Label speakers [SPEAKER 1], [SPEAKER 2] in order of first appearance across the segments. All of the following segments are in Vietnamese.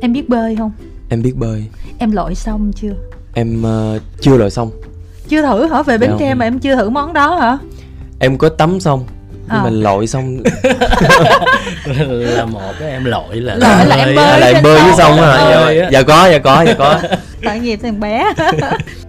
[SPEAKER 1] em biết bơi không?
[SPEAKER 2] Em biết bơi.
[SPEAKER 1] Em lội xong chưa?
[SPEAKER 2] Em uh, chưa lội xong.
[SPEAKER 1] Chưa thử hả? Về bến
[SPEAKER 2] Dạ.
[SPEAKER 1] Tre
[SPEAKER 2] không.
[SPEAKER 1] mà em chưa thử món đó hả?
[SPEAKER 2] Em có tắm xong nhưng
[SPEAKER 1] Ờ.
[SPEAKER 2] mà lội xong.
[SPEAKER 3] Là một cái em lội là
[SPEAKER 1] Lội là em bơi.
[SPEAKER 2] à, là em bơi với à dạ,
[SPEAKER 3] á.
[SPEAKER 2] dạ có dạ có dạ có.
[SPEAKER 1] Tội nghiệp thằng bé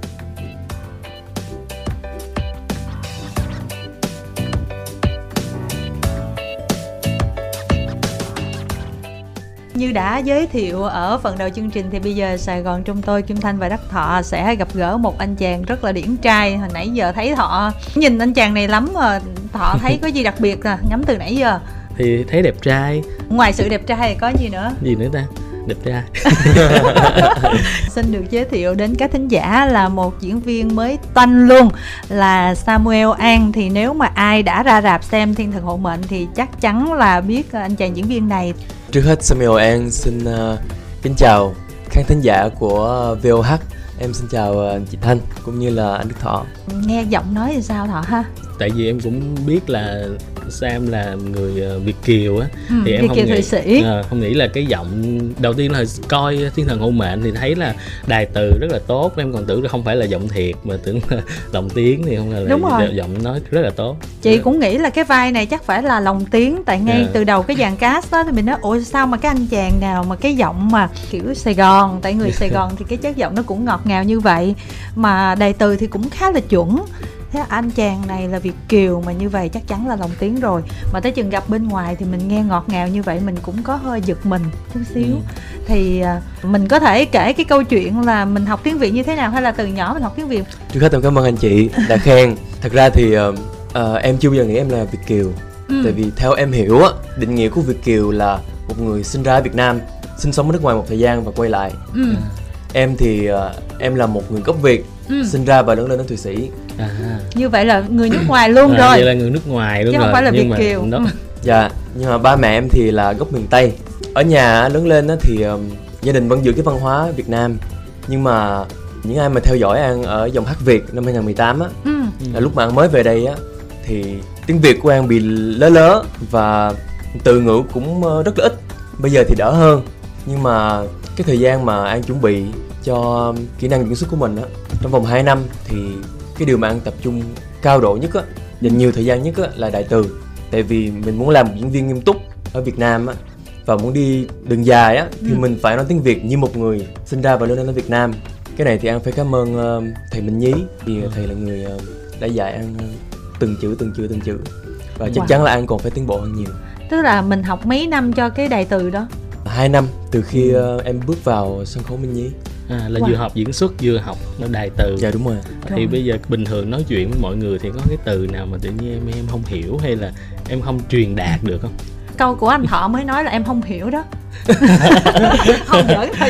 [SPEAKER 1] giới thiệu ở phần đầu chương trình thì bây giờ Sài Gòn Trung tôi Kim Thanh và Đắc Thọ sẽ gặp gỡ một anh chàng rất là điển trai. Hồi nãy giờ thấy Thọ nhìn anh chàng này lắm mà Thọ thấy có gì đặc biệt à ngắm từ nãy giờ.
[SPEAKER 3] Thì thấy đẹp trai.
[SPEAKER 1] Ngoài sự đẹp trai thì có gì nữa?
[SPEAKER 3] Gì nữa ta đẹp trai
[SPEAKER 1] Xin được giới thiệu đến các thính giả là một diễn viên mới toanh luôn là Samuel An. Thì nếu mà ai đã ra rạp xem Thiên Thần Hộ Mệnh thì chắc chắn là biết anh chàng diễn viên này.
[SPEAKER 2] Trước hết Samuel An xin uh, kính chào khán thính giả của VOH em xin chào chị Thanh cũng như là anh Đức Thọ.
[SPEAKER 1] Nghe giọng nói thì sao Thọ ha?
[SPEAKER 3] Tại vì em cũng biết là Sam là người ờ, Việt kiều á
[SPEAKER 1] Ừ,
[SPEAKER 3] thì em
[SPEAKER 1] Việt
[SPEAKER 3] không
[SPEAKER 1] kiều
[SPEAKER 3] nghĩ
[SPEAKER 1] Thụy Sĩ.
[SPEAKER 3] ờ, không nghĩ là cái giọng đầu tiên là coi thiên thần hộ mệnh thì thấy là đài từ rất là tốt em còn tưởng là không phải là giọng thiệt mà tưởng là lồng tiếng thì không là, là
[SPEAKER 1] Đúng rồi.
[SPEAKER 3] giọng nói rất là tốt
[SPEAKER 1] Chị cũng nghĩ là cái vai này chắc phải là lồng tiếng Tại ngay
[SPEAKER 3] Dạ.
[SPEAKER 1] từ đầu cái dàn cast đó Thì mình nói ủa sao mà cái anh chàng nào mà cái giọng mà kiểu Sài Gòn Tại người Sài Gòn thì cái chất giọng nó cũng ngọt ngào như vậy Mà đầy từ thì cũng khá là chuẩn Thế anh chàng này là Việt Kiều mà như vậy chắc chắn là lồng tiếng rồi. Mà tới chừng gặp bên ngoài thì mình nghe ngọt ngào như vậy Mình cũng có hơi giật mình chút xíu.
[SPEAKER 3] Ừ.
[SPEAKER 1] Thì à, mình có thể kể cái câu chuyện là mình học tiếng Việt như thế nào Hay là từ nhỏ mình học tiếng Việt?
[SPEAKER 2] Trước hết em cảm ơn anh chị đã khen. Thật ra thì uh, uh, em chưa bao giờ nghĩ em là Việt kiều.
[SPEAKER 1] Ừ.
[SPEAKER 2] tại vì theo em hiểu á định nghĩa của Việt kiều là một người sinh ra ở Việt Nam sinh sống ở nước ngoài một thời gian và quay lại.
[SPEAKER 1] Ừ.
[SPEAKER 2] em thì ờ, em là một người gốc Việt
[SPEAKER 1] Ừ.
[SPEAKER 2] sinh ra và lớn lên ở Thụy Sĩ.
[SPEAKER 3] À,
[SPEAKER 1] Như vậy là người nước ngoài luôn
[SPEAKER 3] à,
[SPEAKER 1] rồi.
[SPEAKER 3] vậy là người nước ngoài đúng
[SPEAKER 1] Chứ
[SPEAKER 3] rồi
[SPEAKER 1] không phải là
[SPEAKER 3] Nhưng
[SPEAKER 1] Việt
[SPEAKER 3] mà
[SPEAKER 1] kiều.
[SPEAKER 3] đó,
[SPEAKER 2] dạ nhưng mà ba mẹ em thì là gốc miền Tây. Ở nhà lớn lên á, thì gia đình vẫn giữ cái văn hóa Việt Nam. Nhưng mà những ai mà theo dõi An ở dòng hát Việt năm 2018 á
[SPEAKER 1] Ừ.
[SPEAKER 2] là lúc mà An mới về đây á thì tiếng Việt của An bị lớ lớ và từ ngữ cũng ờ, rất là ít. Bây giờ thì đỡ hơn. Nhưng mà cái thời gian mà An chuẩn bị cho kỹ năng diễn xuất của mình á. Trong vòng 2 năm thì cái điều mà An tập trung cao độ nhất á dành nhiều thời gian nhất á là đại từ. Tại vì mình muốn làm một diễn viên nghiêm túc ở Việt Nam á và muốn đi đường dài á thì
[SPEAKER 1] Ừ.
[SPEAKER 2] mình phải nói tiếng Việt như một người sinh ra và lớn lên ở Việt Nam. Cái này thì An phải cảm ơn ờ, thầy Minh Nhí. Vì thầy là người ờ, đã dạy An ờ, từng chữ từng chữ từng chữ. Và chắc
[SPEAKER 1] Wow.
[SPEAKER 2] chắn là An còn phải tiến bộ hơn nhiều.
[SPEAKER 1] Tức là mình học mấy năm cho cái đại từ đó?
[SPEAKER 2] Hai năm từ khi ờ, em bước vào sân khấu Minh Nhí
[SPEAKER 3] à, là
[SPEAKER 1] Wow.
[SPEAKER 3] vừa học diễn xuất vừa học đài từ.
[SPEAKER 2] Dạ đúng rồi.
[SPEAKER 3] Thì
[SPEAKER 1] Rồi.
[SPEAKER 3] bây giờ bình thường nói chuyện với mọi người thì có cái từ nào mà tự nhiên em em không hiểu hay là em không truyền đạt được không?
[SPEAKER 1] Câu của anh Thọ mới nói là em không hiểu đó. Không giỡn thôi.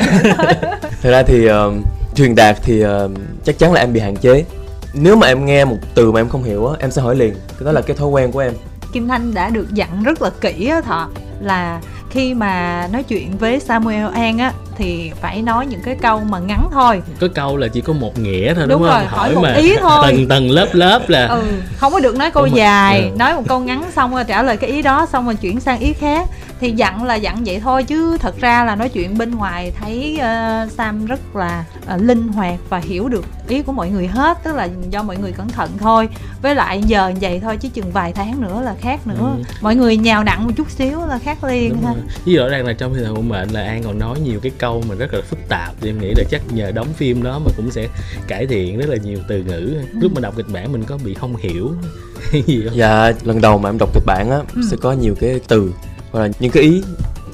[SPEAKER 2] Thật ra thì ờ, truyền đạt thì ờ, chắc chắn là em bị hạn chế. Nếu mà em nghe một từ mà em không hiểu á em sẽ hỏi liền. Cái đó là cái thói quen của em.
[SPEAKER 1] Kim Thanh đã được dặn rất là kỹ á Thọ Là khi mà nói chuyện với Samuel An á Thì phải nói những cái câu mà ngắn thôi
[SPEAKER 3] có câu là chỉ có một nghĩa thôi
[SPEAKER 1] Đúng
[SPEAKER 3] đúng,
[SPEAKER 1] rồi,
[SPEAKER 3] không
[SPEAKER 1] hỏi một ý thôi.
[SPEAKER 3] tầng tầng lớp lớp là
[SPEAKER 1] ừ, Không có được nói câu
[SPEAKER 3] Đúng
[SPEAKER 1] dài
[SPEAKER 3] Ừ.
[SPEAKER 1] Nói một câu ngắn xong rồi trả lời cái ý đó Xong rồi chuyển sang ý khác Thì dặn là dặn vậy thôi Chứ thật ra là nói chuyện bên ngoài Thấy ờ, Sam rất là ờ, linh hoạt Và hiểu được ý của mọi người hết Tức là do mọi người cẩn thận thôi Với lại giờ vậy thôi chứ chừng vài tháng nữa là khác nữa
[SPEAKER 3] Ừ.
[SPEAKER 1] Mọi người nhào nặng một chút xíu là khác liền ha.
[SPEAKER 3] Với rõ ràng là trong thiên thần hộ mệnh là An còn nói nhiều cái câu mà rất là phức tạp thì em nghĩ là chắc nhờ đóng phim đó mà cũng sẽ cải thiện rất là nhiều từ ngữ. Lúc mà đọc kịch bản mình có bị không hiểu gì không?
[SPEAKER 2] Dạ lần đầu mà em đọc kịch bản á
[SPEAKER 1] Ừ.
[SPEAKER 2] sẽ có nhiều cái từ hoặc là những cái ý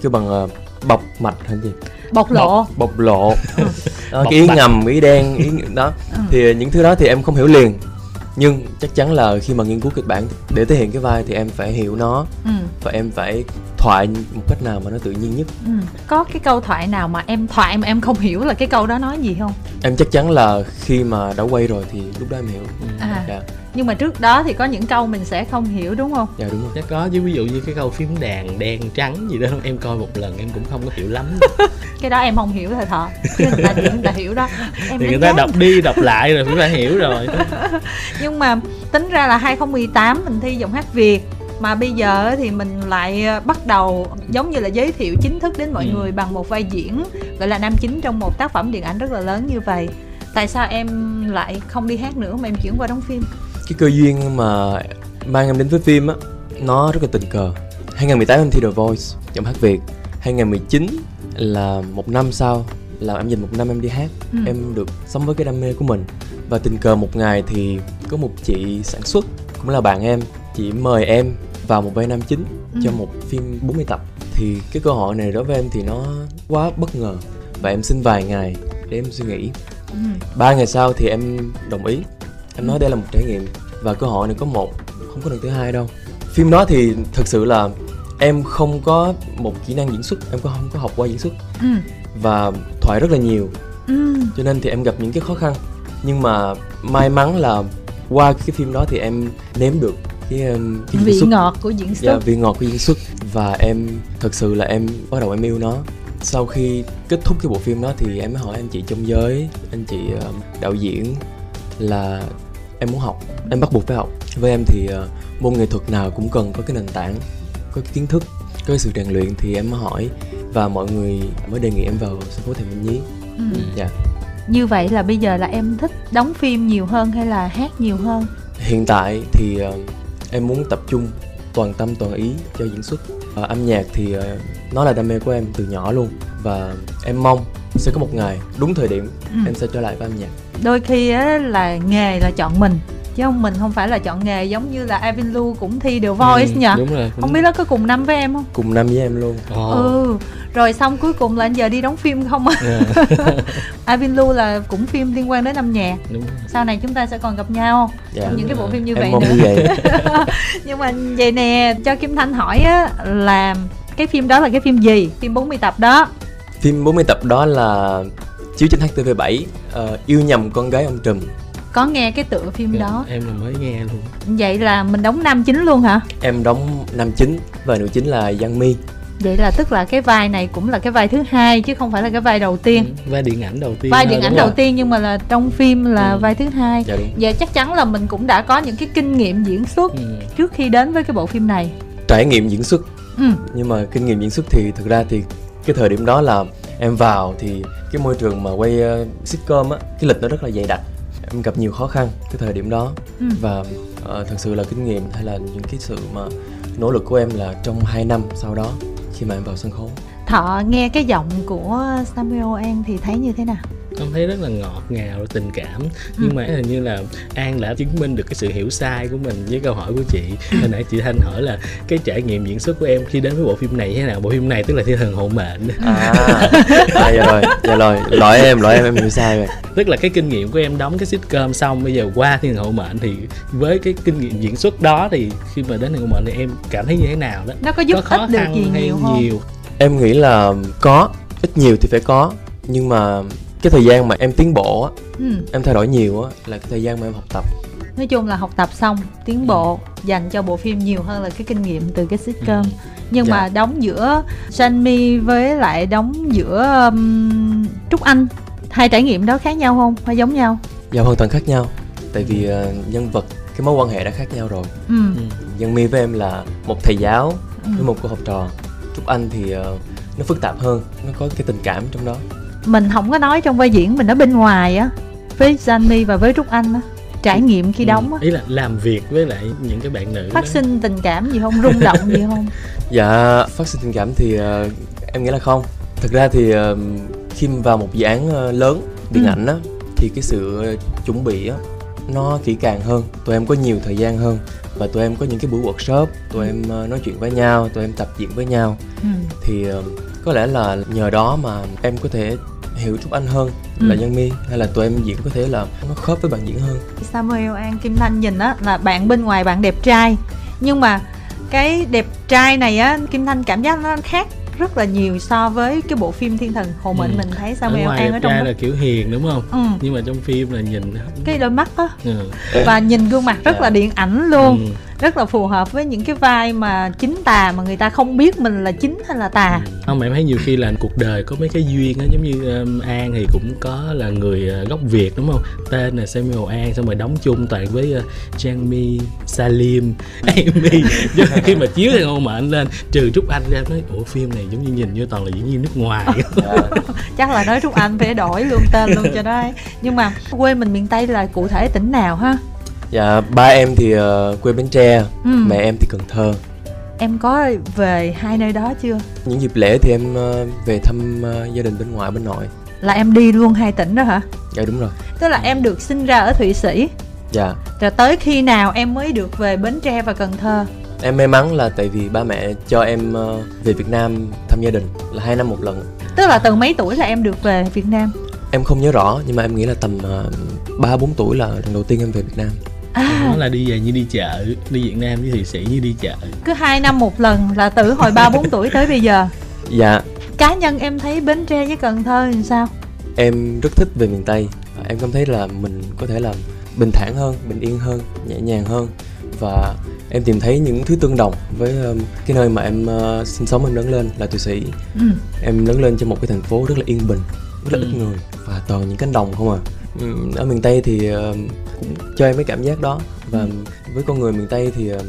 [SPEAKER 2] cái bằng ờ, bọc mạch hay gì?
[SPEAKER 1] Bộc lộ.
[SPEAKER 2] Bộc lộ. Đó,
[SPEAKER 3] Bộc
[SPEAKER 2] cái ý
[SPEAKER 3] bạch.
[SPEAKER 2] ngầm ý đen ý đó.
[SPEAKER 1] Ừ.
[SPEAKER 2] thì những thứ đó thì em không hiểu liền nhưng chắc chắn là khi mà nghiên cứu kịch bản để thể hiện cái vai thì em phải hiểu nó
[SPEAKER 1] ừ.
[SPEAKER 2] và em phải thoại một cách nào mà nó tự nhiên nhất
[SPEAKER 1] Ừ. Có cái câu thoại nào mà em thoại mà em không hiểu là cái câu đó nói gì không?
[SPEAKER 2] em chắc chắn là khi mà đã quay rồi thì lúc đó em hiểu
[SPEAKER 3] Ừ.
[SPEAKER 1] À.
[SPEAKER 2] dạ
[SPEAKER 1] Nhưng mà trước đó thì có những câu mình sẽ không hiểu đúng không?
[SPEAKER 2] dạ đúng rồi.
[SPEAKER 3] Chắc có chứ ví dụ như cái câu phím đàn đen trắng gì đó em coi một lần em cũng không có hiểu lắm.
[SPEAKER 1] Cái đó em không hiểu thôi thọ Chứ người ta, người ta hiểu đó. Em
[SPEAKER 3] thì người ta đọc đi đọc lại rồi cũng phải hiểu rồi.
[SPEAKER 1] Nhưng mà tính ra là 2018 mình thi giọng hát Việt mà bây giờ thì mình lại ờ, bắt đầu giống như là giới thiệu chính thức đến mọi
[SPEAKER 3] Ừ.
[SPEAKER 1] người bằng một vai diễn gọi là nam chính trong một tác phẩm điện ảnh rất là lớn như vậy. Tại sao em lại không đi hát nữa mà em chuyển qua đóng phim
[SPEAKER 2] cái cơ duyên mà mang em đến với phim á nó rất là tình cờ. 2018 em thi The Voice giọng hát Việt. 2019 là một năm sau là em dành một năm em đi hát.
[SPEAKER 1] Ừ.
[SPEAKER 2] em được sống với cái đam mê của mình. Và tình cờ một ngày thì có một chị sản xuất cũng là bạn em chị mời em vào một vai nam chính
[SPEAKER 1] Ừ.
[SPEAKER 2] cho một phim 40 tập. Thì cái cơ hội này đối với em thì nó quá bất ngờ. Và em xin vài ngày để em suy nghĩ.
[SPEAKER 1] Ừ.
[SPEAKER 2] ba ngày sau thì em đồng ý em nói đây là một trải nghiệm. Và cơ hội này có một không có lần thứ hai đâu. Phim đó thì thực sự là em không có một kỹ năng diễn xuất em có không có học qua diễn xuất.
[SPEAKER 1] Ừ.
[SPEAKER 2] và thoại rất là nhiều.
[SPEAKER 1] Ừ.
[SPEAKER 2] cho nên thì em gặp những cái khó khăn. Nhưng mà may mắn là qua cái phim đó thì em nếm được cái, cái
[SPEAKER 1] vị
[SPEAKER 2] xuất.
[SPEAKER 1] ngọt của diễn
[SPEAKER 2] dạ,
[SPEAKER 1] xuất.
[SPEAKER 2] vị ngọt của diễn xuất. Và em thật sự là em bắt đầu em yêu nó. Sau khi kết thúc cái bộ phim đó thì em mới hỏi anh chị trong giới anh chị ờ, đạo diễn là em muốn học. Em bắt buộc phải học. Với em thì ờ, môn nghệ thuật nào cũng cần có cái nền tảng có cái kiến thức có cái sự rèn luyện thì em mới hỏi. Và mọi người mới đề nghị em vào sân khấu thầy Minh Nhí.
[SPEAKER 1] Ừ.
[SPEAKER 2] dạ.
[SPEAKER 1] Như vậy là bây giờ là em thích đóng phim nhiều hơn hay là hát nhiều hơn?
[SPEAKER 2] Hiện tại thì ờ, em muốn tập trung toàn tâm toàn ý cho diễn xuất. Ờ, âm nhạc thì ờ, nó là đam mê của em từ nhỏ luôn. Và em mong sẽ có một ngày đúng thời điểm
[SPEAKER 1] Ừ.
[SPEAKER 2] em sẽ trở lại với âm nhạc
[SPEAKER 1] đôi khi á, là nghề là chọn mình chứ không mình không phải là chọn nghề giống như là Avin Lu cũng thi The Voice
[SPEAKER 3] Ừ,
[SPEAKER 1] nhỉ
[SPEAKER 3] đúng rồi
[SPEAKER 1] không biết nó có cùng năm với em không?
[SPEAKER 2] Cùng năm với em luôn.
[SPEAKER 3] Ồ.
[SPEAKER 1] ừ rồi xong cuối cùng là anh giờ đi đóng phim không? Á
[SPEAKER 3] Dạ,
[SPEAKER 1] Avin Lu là cũng phim liên quan đến âm nhạc.
[SPEAKER 3] Đúng rồi.
[SPEAKER 1] sau này chúng ta sẽ còn gặp nhau
[SPEAKER 2] dạ.
[SPEAKER 1] trong những cái bộ phim như
[SPEAKER 2] em
[SPEAKER 1] vậy
[SPEAKER 2] mong
[SPEAKER 1] nữa.
[SPEAKER 2] như vậy.
[SPEAKER 1] Nhưng mà vậy nè cho Kim Thanh hỏi á là cái phim đó là cái phim gì? Phim 40 tập đó.
[SPEAKER 2] Phim 40 tập đó là chiếu trên HTV7 ờ, yêu nhầm con gái ông Trùm.
[SPEAKER 1] Có nghe cái tựa phim
[SPEAKER 3] Dạ,
[SPEAKER 1] đó?
[SPEAKER 3] em là mới nghe luôn.
[SPEAKER 1] Vậy là mình đóng nam chính luôn hả?
[SPEAKER 2] Em đóng nam chính và nữ chính là Giang Mi
[SPEAKER 1] vậy là tức là cái vai này cũng là cái vai thứ hai chứ không phải là cái vai đầu tiên.
[SPEAKER 3] Ừ, vai điện ảnh đầu tiên
[SPEAKER 1] vai điện ảnh đầu
[SPEAKER 3] rồi.
[SPEAKER 1] tiên nhưng mà là trong phim là
[SPEAKER 3] Ừ.
[SPEAKER 1] vai thứ hai.
[SPEAKER 2] Dạ
[SPEAKER 1] và chắc chắn là mình cũng đã có những cái kinh nghiệm diễn xuất
[SPEAKER 3] ừ.
[SPEAKER 1] trước khi đến với cái bộ phim này.
[SPEAKER 2] Trải nghiệm diễn xuất.
[SPEAKER 1] Ừ.
[SPEAKER 2] Nhưng mà kinh nghiệm diễn xuất thì thực ra thì cái thời điểm đó là em vào thì cái môi trường mà quay uh, sitcom á cái lịch nó rất là dày đặc. Em gặp nhiều khó khăn cái thời điểm đó.
[SPEAKER 1] Ừ.
[SPEAKER 2] Và ờ, thật sự là kinh nghiệm hay là những cái sự mà nỗ lực của em là trong 2 năm sau đó khi mà em vào sân khấu.
[SPEAKER 1] Thọ nghe cái giọng của Samuel An thì thấy như thế nào
[SPEAKER 3] con thấy rất là ngọt ngào tình cảm. Nhưng
[SPEAKER 1] Ừ.
[SPEAKER 3] mà hình như là an đã chứng minh được cái sự hiểu sai của mình với câu hỏi của chị. Hồi nãy chị thanh hỏi là cái trải nghiệm diễn xuất của em khi đến với bộ phim này thế nào? Bộ phim này tức là thiên thần hộ mệnh.
[SPEAKER 2] À, à dạ rồi dạ rồi. Lỗi em lỗi em em hiểu sai rồi.
[SPEAKER 3] Tức là cái kinh nghiệm của em đóng cái sitcom xong bây giờ qua thiên thần hộ mệnh thì với cái kinh nghiệm diễn xuất đó thì khi mà đến thiên thần hộ mệnh thì em cảm thấy như thế nào đó?
[SPEAKER 1] Nó có giúp
[SPEAKER 3] có khó
[SPEAKER 1] ích được
[SPEAKER 3] khăn
[SPEAKER 1] gì
[SPEAKER 3] hay
[SPEAKER 1] nhiều không?
[SPEAKER 3] nhiều?
[SPEAKER 2] Em nghĩ là có ít nhiều thì phải có. Nhưng mà cái thời gian mà em tiến bộ á
[SPEAKER 1] ừ.
[SPEAKER 2] em thay đổi nhiều á là cái thời gian mà em học tập
[SPEAKER 1] nói chung là học tập xong tiến bộ dành cho bộ phim nhiều hơn là cái kinh nghiệm từ cái sitcom
[SPEAKER 3] Ừ.
[SPEAKER 1] nhưng
[SPEAKER 2] Dạ.
[SPEAKER 1] mà đóng giữa Sanmi với lại đóng giữa um, Trúc Anh hai trải nghiệm đó khác nhau không hay giống nhau
[SPEAKER 2] Dạ hoàn toàn khác nhau Tại vì ờ, nhân vật, cái mối quan hệ đã khác nhau rồi
[SPEAKER 1] ừ.
[SPEAKER 3] ừ.
[SPEAKER 2] Dân Mi với em là một thầy giáo
[SPEAKER 1] ừ.
[SPEAKER 2] với một cô học trò Trúc Anh thì ờ, nó phức tạp hơn Nó có cái tình cảm trong đó
[SPEAKER 1] mình không có nói trong vai diễn mình ở bên ngoài á với Sanmi và với Trúc Anh á trải nghiệm khi đóng á
[SPEAKER 3] ý là làm việc với lại những cái bạn nữ
[SPEAKER 1] phát
[SPEAKER 3] đó.
[SPEAKER 1] sinh tình cảm gì không rung động gì không
[SPEAKER 2] Dạ phát sinh tình cảm thì ờ, em nghĩ là không Thực ra thì ờ, khi mà vào một dự án ờ, lớn điện
[SPEAKER 1] Ừ.
[SPEAKER 2] ảnh á Thì cái sự chuẩn bị á nó kỹ càng hơn Tụi em có nhiều thời gian hơn Và tụi em có những cái buổi workshop Tụi em nói chuyện với nhau, tụi em tập diễn với nhau
[SPEAKER 1] ừ.
[SPEAKER 2] thì có lẽ là nhờ đó mà em có thể hiểu Trúc Anh hơn là
[SPEAKER 1] Ừ.
[SPEAKER 2] Nhân Mi hay là tụi em diễn có thể là nó khớp với bạn diễn hơn
[SPEAKER 1] Samuel An Kim Thanh nhìn á là bạn bên ngoài bạn đẹp trai nhưng mà cái đẹp trai này á Kim Thanh cảm giác nó khác rất là nhiều so với cái bộ phim Thiên Thần Hồ Mệnh
[SPEAKER 3] Ừ.
[SPEAKER 1] mình thấy
[SPEAKER 3] ở
[SPEAKER 1] Samuel
[SPEAKER 3] ngoài
[SPEAKER 1] An ở
[SPEAKER 3] đẹp
[SPEAKER 1] trong
[SPEAKER 3] trai
[SPEAKER 1] đó
[SPEAKER 3] là kiểu hiền đúng không
[SPEAKER 1] ừ.
[SPEAKER 3] nhưng mà trong phim là nhìn
[SPEAKER 1] cái đôi mắt á
[SPEAKER 3] ừ.
[SPEAKER 1] và nhìn gương mặt rất
[SPEAKER 3] Dạ.
[SPEAKER 1] là điện ảnh luôn
[SPEAKER 3] Ừ.
[SPEAKER 1] rất là phù hợp với những cái vai mà chính tà mà người ta không biết mình là chính hay là tà.
[SPEAKER 3] Ừ. không em thấy nhiều khi là cuộc đời có mấy cái duyên á giống như um, an thì cũng có là người uh, gốc việt đúng không? Tên là samuel an xong rồi đóng chung toàn với uh, Jangmi salim amy. Khi mà chiếu thì ngôn mệnh lên trừ trúc anh ra nói ủa phim này giống như nhìn như toàn là diễn viên nước ngoài.
[SPEAKER 1] Chắc là nói Trúc Anh phải đổi luôn tên luôn cho nó ấy. nhưng mà quê mình miền Tây là cụ thể tỉnh nào ha
[SPEAKER 2] dạ ba em thì ờ, quê bến tre.
[SPEAKER 1] Ừ.
[SPEAKER 2] mẹ em thì cần thơ.
[SPEAKER 1] Em có về hai nơi đó chưa?
[SPEAKER 2] Những dịp lễ thì em ờ, về thăm ờ, gia đình bên ngoại bên nội.
[SPEAKER 1] Là em đi luôn hai tỉnh đó hả?
[SPEAKER 2] Dạ đúng rồi.
[SPEAKER 1] Tức là em được sinh ra ở Thụy Sĩ?
[SPEAKER 2] Dạ.
[SPEAKER 1] Rồi tới khi nào em mới được về Bến Tre và Cần Thơ?
[SPEAKER 2] Em may mắn là tại vì ba mẹ cho em về Việt Nam thăm gia đình là hai năm một lần.
[SPEAKER 1] Tức là từ mấy tuổi là em được về Việt Nam?
[SPEAKER 2] Em không nhớ rõ nhưng mà em nghĩ là tầm ba bốn tuổi là lần đầu tiên em về Việt Nam
[SPEAKER 1] à.
[SPEAKER 3] Nó là đi về như đi chợ đi việt nam với thụy sĩ như đi chợ.
[SPEAKER 1] Cứ hai năm một lần là từ hồi ba bốn tuổi tới bây giờ.
[SPEAKER 2] Dạ.
[SPEAKER 1] Cá nhân em thấy Bến Tre với Cần Thơ thì sao?
[SPEAKER 2] Em rất thích về miền Tây. Em cảm thấy là mình có thể làm bình thản hơn bình yên hơn nhẹ nhàng hơn. Và em tìm thấy những thứ tương đồng với um, cái nơi mà em uh, sinh sống em lớn lên là Thụy Sĩ.
[SPEAKER 1] Ừ.
[SPEAKER 2] em lớn lên trong một cái thành phố rất là yên bình rất là
[SPEAKER 3] Ừ.
[SPEAKER 2] ít người và toàn những cánh đồng không à. Ở miền Tây thì uh, cũng cho em cái cảm giác đó. Và
[SPEAKER 1] Ừ.
[SPEAKER 2] với con người miền Tây thì uh,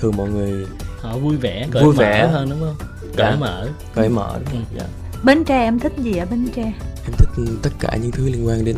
[SPEAKER 2] thường mọi người
[SPEAKER 3] họ vui vẻ cởi
[SPEAKER 2] Vui
[SPEAKER 3] mở
[SPEAKER 2] vẻ.
[SPEAKER 3] hơn đúng không? Cởi
[SPEAKER 2] Dạ.
[SPEAKER 3] mở.
[SPEAKER 2] Cởi mở. Đúng không?
[SPEAKER 3] Ừ.
[SPEAKER 2] Dạ.
[SPEAKER 1] Bến Tre em thích gì ở Bến Tre?
[SPEAKER 2] Em thích tất cả những thứ liên quan đến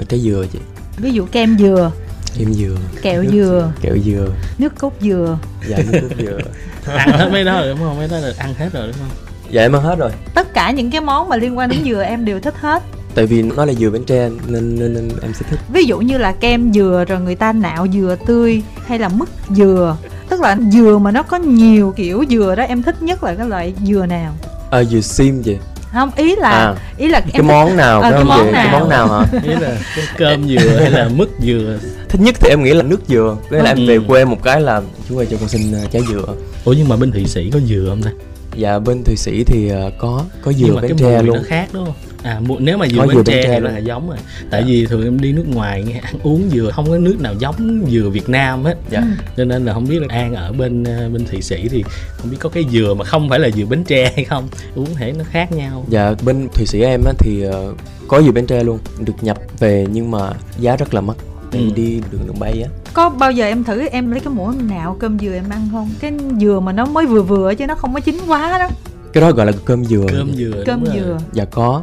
[SPEAKER 2] uh, trái dừa chị.
[SPEAKER 1] Ví dụ kem dừa.
[SPEAKER 2] Kem dừa.
[SPEAKER 1] Kẹo
[SPEAKER 2] nước-
[SPEAKER 1] dừa.
[SPEAKER 2] kẹo dừa.
[SPEAKER 1] Nước cốt dừa.
[SPEAKER 2] Dạ nước cốt dừa.
[SPEAKER 3] Ăn hết mấy đó rồi đúng không? Mấy đó là ăn hết rồi đúng không?
[SPEAKER 2] Dạ em ăn hết rồi.
[SPEAKER 1] Tất cả những cái món mà liên quan đến dừa em đều thích hết
[SPEAKER 2] tại vì nó là dừa bến tre nên, nên, nên em sẽ thích.
[SPEAKER 1] Ví dụ như là kem dừa rồi người ta nạo dừa tươi hay là mứt dừa. Tức là dừa mà nó có nhiều kiểu dừa đó em thích nhất là cái loại dừa nào?
[SPEAKER 2] À, dừa sim gì
[SPEAKER 1] không ý là
[SPEAKER 2] à
[SPEAKER 1] ý là
[SPEAKER 2] cái
[SPEAKER 1] em thích-
[SPEAKER 2] món nào
[SPEAKER 1] Ờ,
[SPEAKER 2] phải
[SPEAKER 1] cái món
[SPEAKER 2] chị cái
[SPEAKER 1] nào?
[SPEAKER 2] món nào hả?
[SPEAKER 3] Ý là cái cơm dừa hay là mứt dừa?
[SPEAKER 2] Thích nhất thì em nghĩ là nước dừa. Cái là em
[SPEAKER 3] Ừ.
[SPEAKER 2] về quê một cái là chú ơi cho con xin uh, trái dừa.
[SPEAKER 3] Ủa nhưng mà bên thụy sĩ có dừa không ta?
[SPEAKER 2] Dạ bên thụy sĩ thì uh, có có dừa
[SPEAKER 3] nhưng mà
[SPEAKER 2] bến
[SPEAKER 3] cái
[SPEAKER 2] tre
[SPEAKER 3] mùi
[SPEAKER 2] luôn.
[SPEAKER 3] nó khác đúng không à nếu mà dừa bến tre,
[SPEAKER 2] Bến Tre
[SPEAKER 3] thì là giống rồi. Tại
[SPEAKER 2] Dạ.
[SPEAKER 3] vì thường em đi nước ngoài nghe ăn uống dừa không có nước nào giống dừa việt nam hết.
[SPEAKER 2] Dạ.
[SPEAKER 1] Ừ.
[SPEAKER 3] cho nên là không biết là an ở bên ờ, bên thụy sĩ thì không biết có cái dừa mà không phải là dừa bến tre hay không. Uống thể nó khác nhau.
[SPEAKER 2] Dạ bên thụy sĩ em á thì uh, có dừa bến tre luôn được nhập về nhưng mà giá rất là mắc. Tại vì
[SPEAKER 3] Ừ.
[SPEAKER 2] đi đường đường bay á.
[SPEAKER 1] Có bao giờ em thử em lấy cái muỗng nạo cơm dừa em ăn không? Cái dừa mà nó mới vừa vừa chứ nó không có chín quá đó.
[SPEAKER 2] Cái đó gọi là cơm dừa.
[SPEAKER 3] Cơm dừa
[SPEAKER 1] cơm dừa.
[SPEAKER 2] Dạ có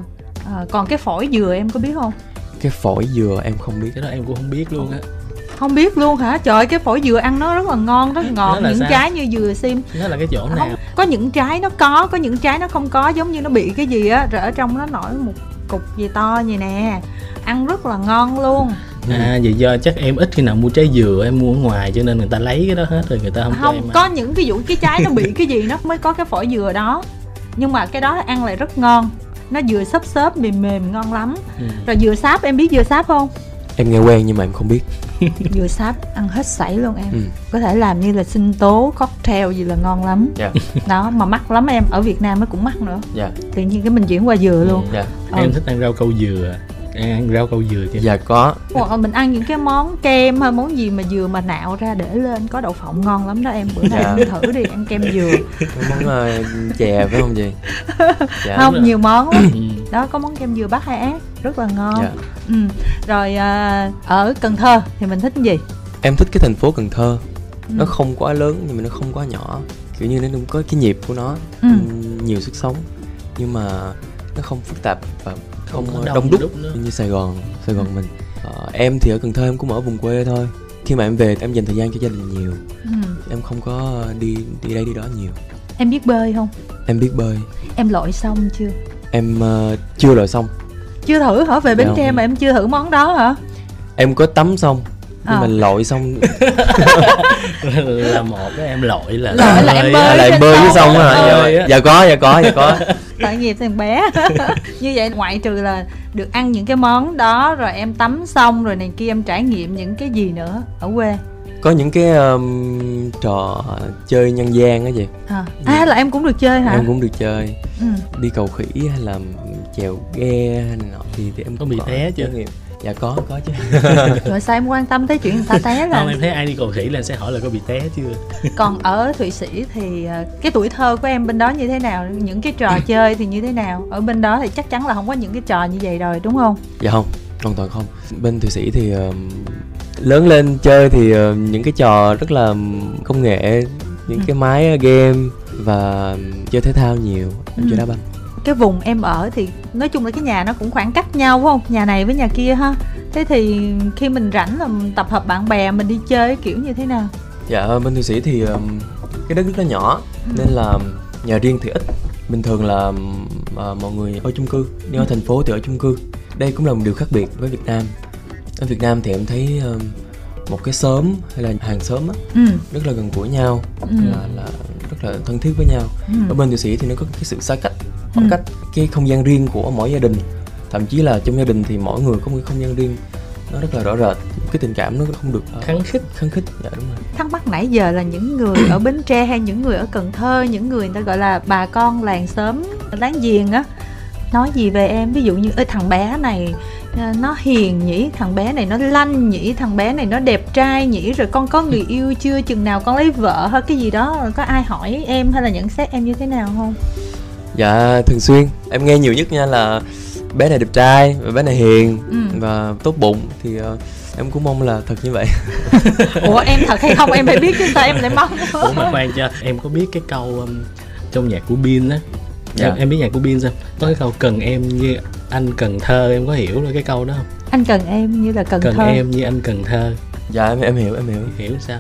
[SPEAKER 1] à, còn cái phổi dừa em có biết không?
[SPEAKER 2] Cái phổi dừa em không biết.
[SPEAKER 3] Cái đó em cũng không biết luôn á.
[SPEAKER 1] Không biết luôn hả? Trời ơi, cái phổi dừa ăn nó rất là ngon rất ngọt. những
[SPEAKER 3] sao?
[SPEAKER 1] trái như dừa sim.
[SPEAKER 3] Nó là cái chỗ nào?
[SPEAKER 1] Không có những trái nó có có những trái nó không có giống như nó bị cái gì á rồi ở trong nó nổi một cục gì to vậy nè. Ăn rất là ngon luôn.
[SPEAKER 3] À vậy do chắc em ít khi nào mua trái dừa em mua ở ngoài cho nên người ta lấy cái đó hết rồi người ta không,
[SPEAKER 1] không
[SPEAKER 3] ăn.
[SPEAKER 1] có những ví dụ cái trái nó bị cái gì nó mới có cái phổi dừa đó. Nhưng mà cái đó ăn lại rất ngon nó vừa xốp xốp mềm mềm ngon lắm.
[SPEAKER 3] Ừ.
[SPEAKER 1] rồi dừa sáp em biết dừa sáp không?
[SPEAKER 2] Em nghe quen nhưng mà em không biết.
[SPEAKER 1] Dừa sáp ăn hết sảy luôn em.
[SPEAKER 2] Ừ.
[SPEAKER 1] có thể làm như là sinh tố cocktail gì là ngon lắm.
[SPEAKER 2] Dạ.
[SPEAKER 1] Đó mà mắc lắm em. Ở việt nam nó cũng mắc nữa.
[SPEAKER 2] Dạ.
[SPEAKER 1] Tự nhiên cái mình chuyển qua dừa luôn.
[SPEAKER 2] Dạ.
[SPEAKER 1] Ừ.
[SPEAKER 3] em thích ăn rau câu dừa em ăn rau câu dừa chứ
[SPEAKER 2] dạ có
[SPEAKER 1] hoặc là mình ăn những cái món kem hay món gì mà dừa mà nạo ra để lên có đậu phộng ngon lắm đó em bữa nay
[SPEAKER 2] Dạ.
[SPEAKER 1] em thử đi ăn kem dừa
[SPEAKER 2] món uh, chè phải không chị dạ
[SPEAKER 1] không
[SPEAKER 3] rồi.
[SPEAKER 1] nhiều món lắm
[SPEAKER 3] Ừ.
[SPEAKER 1] đó có món kem dừa bát hai ác rất là ngon
[SPEAKER 2] dạ
[SPEAKER 1] ừ. rồi à, ở cần thơ thì mình thích cái gì
[SPEAKER 2] em thích cái thành phố cần thơ
[SPEAKER 1] Ừ.
[SPEAKER 2] nó không quá lớn nhưng mà nó không quá nhỏ kiểu như nó cũng có cái nhịp của nó
[SPEAKER 1] Ừ.
[SPEAKER 2] nhiều sức sống nhưng mà nó không phức tạp và không, ờ,
[SPEAKER 3] đông
[SPEAKER 2] đông đúc
[SPEAKER 3] đúc nữa.
[SPEAKER 2] như Sài Gòn Sài Gòn mình. Ờ, em thì ở Cần Thơ em cũng ở vùng quê thôi. Khi mà em về em dành thời gian cho gia đình nhiều.
[SPEAKER 1] Ừ.
[SPEAKER 2] em không có đi đi đây đi đó nhiều.
[SPEAKER 1] Em biết bơi không?
[SPEAKER 2] Em biết bơi.
[SPEAKER 1] Em lội xong chưa?
[SPEAKER 2] Em ờ, chưa lội xong.
[SPEAKER 1] Chưa thử hả? Về bến
[SPEAKER 2] Dạ.
[SPEAKER 1] Tre mà em chưa thử món đó hả?
[SPEAKER 2] Em có tắm xong nhưng
[SPEAKER 1] Ờ.
[SPEAKER 2] mà lội xong.
[SPEAKER 3] Là một cái em lội là
[SPEAKER 1] Lội là em bơi.
[SPEAKER 2] lại
[SPEAKER 1] trên
[SPEAKER 2] bơi với
[SPEAKER 1] sông.
[SPEAKER 2] xong à
[SPEAKER 3] Bơi
[SPEAKER 2] dạ, dạ có dạ có dạ có
[SPEAKER 1] tội nghiệp thằng bé. Như vậy ngoại trừ là được ăn những cái món đó rồi em tắm xong rồi này kia em trải nghiệm những cái gì nữa ở quê?
[SPEAKER 2] Có những cái um, trò chơi nhân gian á chị.
[SPEAKER 1] À, à là em cũng được chơi hả?
[SPEAKER 2] Em cũng được chơi.
[SPEAKER 1] Ừ.
[SPEAKER 2] đi cầu khỉ hay là chèo ghe hay nọ thì, thì em
[SPEAKER 3] Có
[SPEAKER 2] cũng
[SPEAKER 3] bị té chưa?
[SPEAKER 2] nghiệm. Dạ có có chứ.
[SPEAKER 1] Rồi sao em quan tâm tới chuyện người ta té
[SPEAKER 3] không
[SPEAKER 1] là
[SPEAKER 3] em thấy ai đi cầu khỉ là sẽ hỏi là có bị té chưa?
[SPEAKER 1] Còn ở thụy sĩ thì ờ, cái tuổi thơ của em bên đó như thế nào? Những cái trò chơi thì như thế nào? Ở bên đó thì chắc chắn là không có những cái trò như vậy rồi đúng không?
[SPEAKER 2] Dạ không hoàn toàn không. Bên thụy sĩ thì ờ, lớn lên chơi thì ờ, những cái trò rất là công nghệ những
[SPEAKER 1] Ừ.
[SPEAKER 2] cái máy game và chơi thể thao nhiều em
[SPEAKER 1] Ừ.
[SPEAKER 2] chơi đá banh
[SPEAKER 1] cái vùng em ở thì nói chung là cái nhà nó cũng khoảng cách nhau phải không? Nhà này với nhà kia ha. Thế thì khi mình rảnh là mình tập hợp bạn bè mình đi chơi kiểu như thế nào?
[SPEAKER 2] Dạ bên thụy sĩ thì ờm, cái đất nước nó nhỏ
[SPEAKER 1] Ừ.
[SPEAKER 2] nên là nhà riêng thì ít. Bình thường là ờm, ờ, mọi người ở chung cư. Nếu ở thành phố thì ở chung cư. Đây cũng là một điều khác biệt với việt nam. Ở việt nam thì em thấy ờm, một cái xóm hay là hàng xóm á
[SPEAKER 1] ừ.
[SPEAKER 2] rất là gần gũi nhau
[SPEAKER 1] ừ.
[SPEAKER 2] là là rất là thân thiết với nhau.
[SPEAKER 1] Ừ.
[SPEAKER 2] ở bên thụy sĩ thì nó có cái sự xa cách khoảng
[SPEAKER 1] Ừ.
[SPEAKER 2] cách cái không gian riêng của mỗi gia đình. Thậm chí là trong gia đình thì mỗi người có một cái không gian riêng. Nó rất là rõ rệt. Cái tình cảm nó không được ờ,
[SPEAKER 3] kháng khích
[SPEAKER 2] khăng khích dạ đúng rồi.
[SPEAKER 1] Thắc mắc nãy giờ là những người ở Bến Tre hay những người ở Cần Thơ những người người ta gọi là bà con làng xóm láng giềng á nói gì về em? Ví dụ như ơi thằng bé này à, nó hiền nhỉ thằng bé này nó lanh nhỉ thằng bé này nó đẹp trai nhỉ rồi con có người yêu chưa chừng nào con lấy vợ hay cái gì đó có ai hỏi em hay là nhận xét em như thế nào không
[SPEAKER 2] dạ thường xuyên. Em nghe nhiều nhất nha là bé này đẹp trai và bé này hiền
[SPEAKER 1] Ừ.
[SPEAKER 2] và tốt bụng thì ờ, em cũng mong là thật như vậy.
[SPEAKER 1] Ủa em thật hay không? Em phải biết chứ sao em lại mong?
[SPEAKER 3] Ủa mà khoan cho em có biết cái câu um, trong nhạc của Bin á?
[SPEAKER 2] Dạ.
[SPEAKER 3] em, em biết nhạc của Bin sao? Có cái câu cần em như anh Cần Thơ em có hiểu là cái câu đó không?
[SPEAKER 1] Anh cần em như là cần,
[SPEAKER 3] cần
[SPEAKER 1] thơ.
[SPEAKER 3] em như anh Cần Thơ.
[SPEAKER 2] Dạ em em hiểu em hiểu.
[SPEAKER 3] Hiểu sao?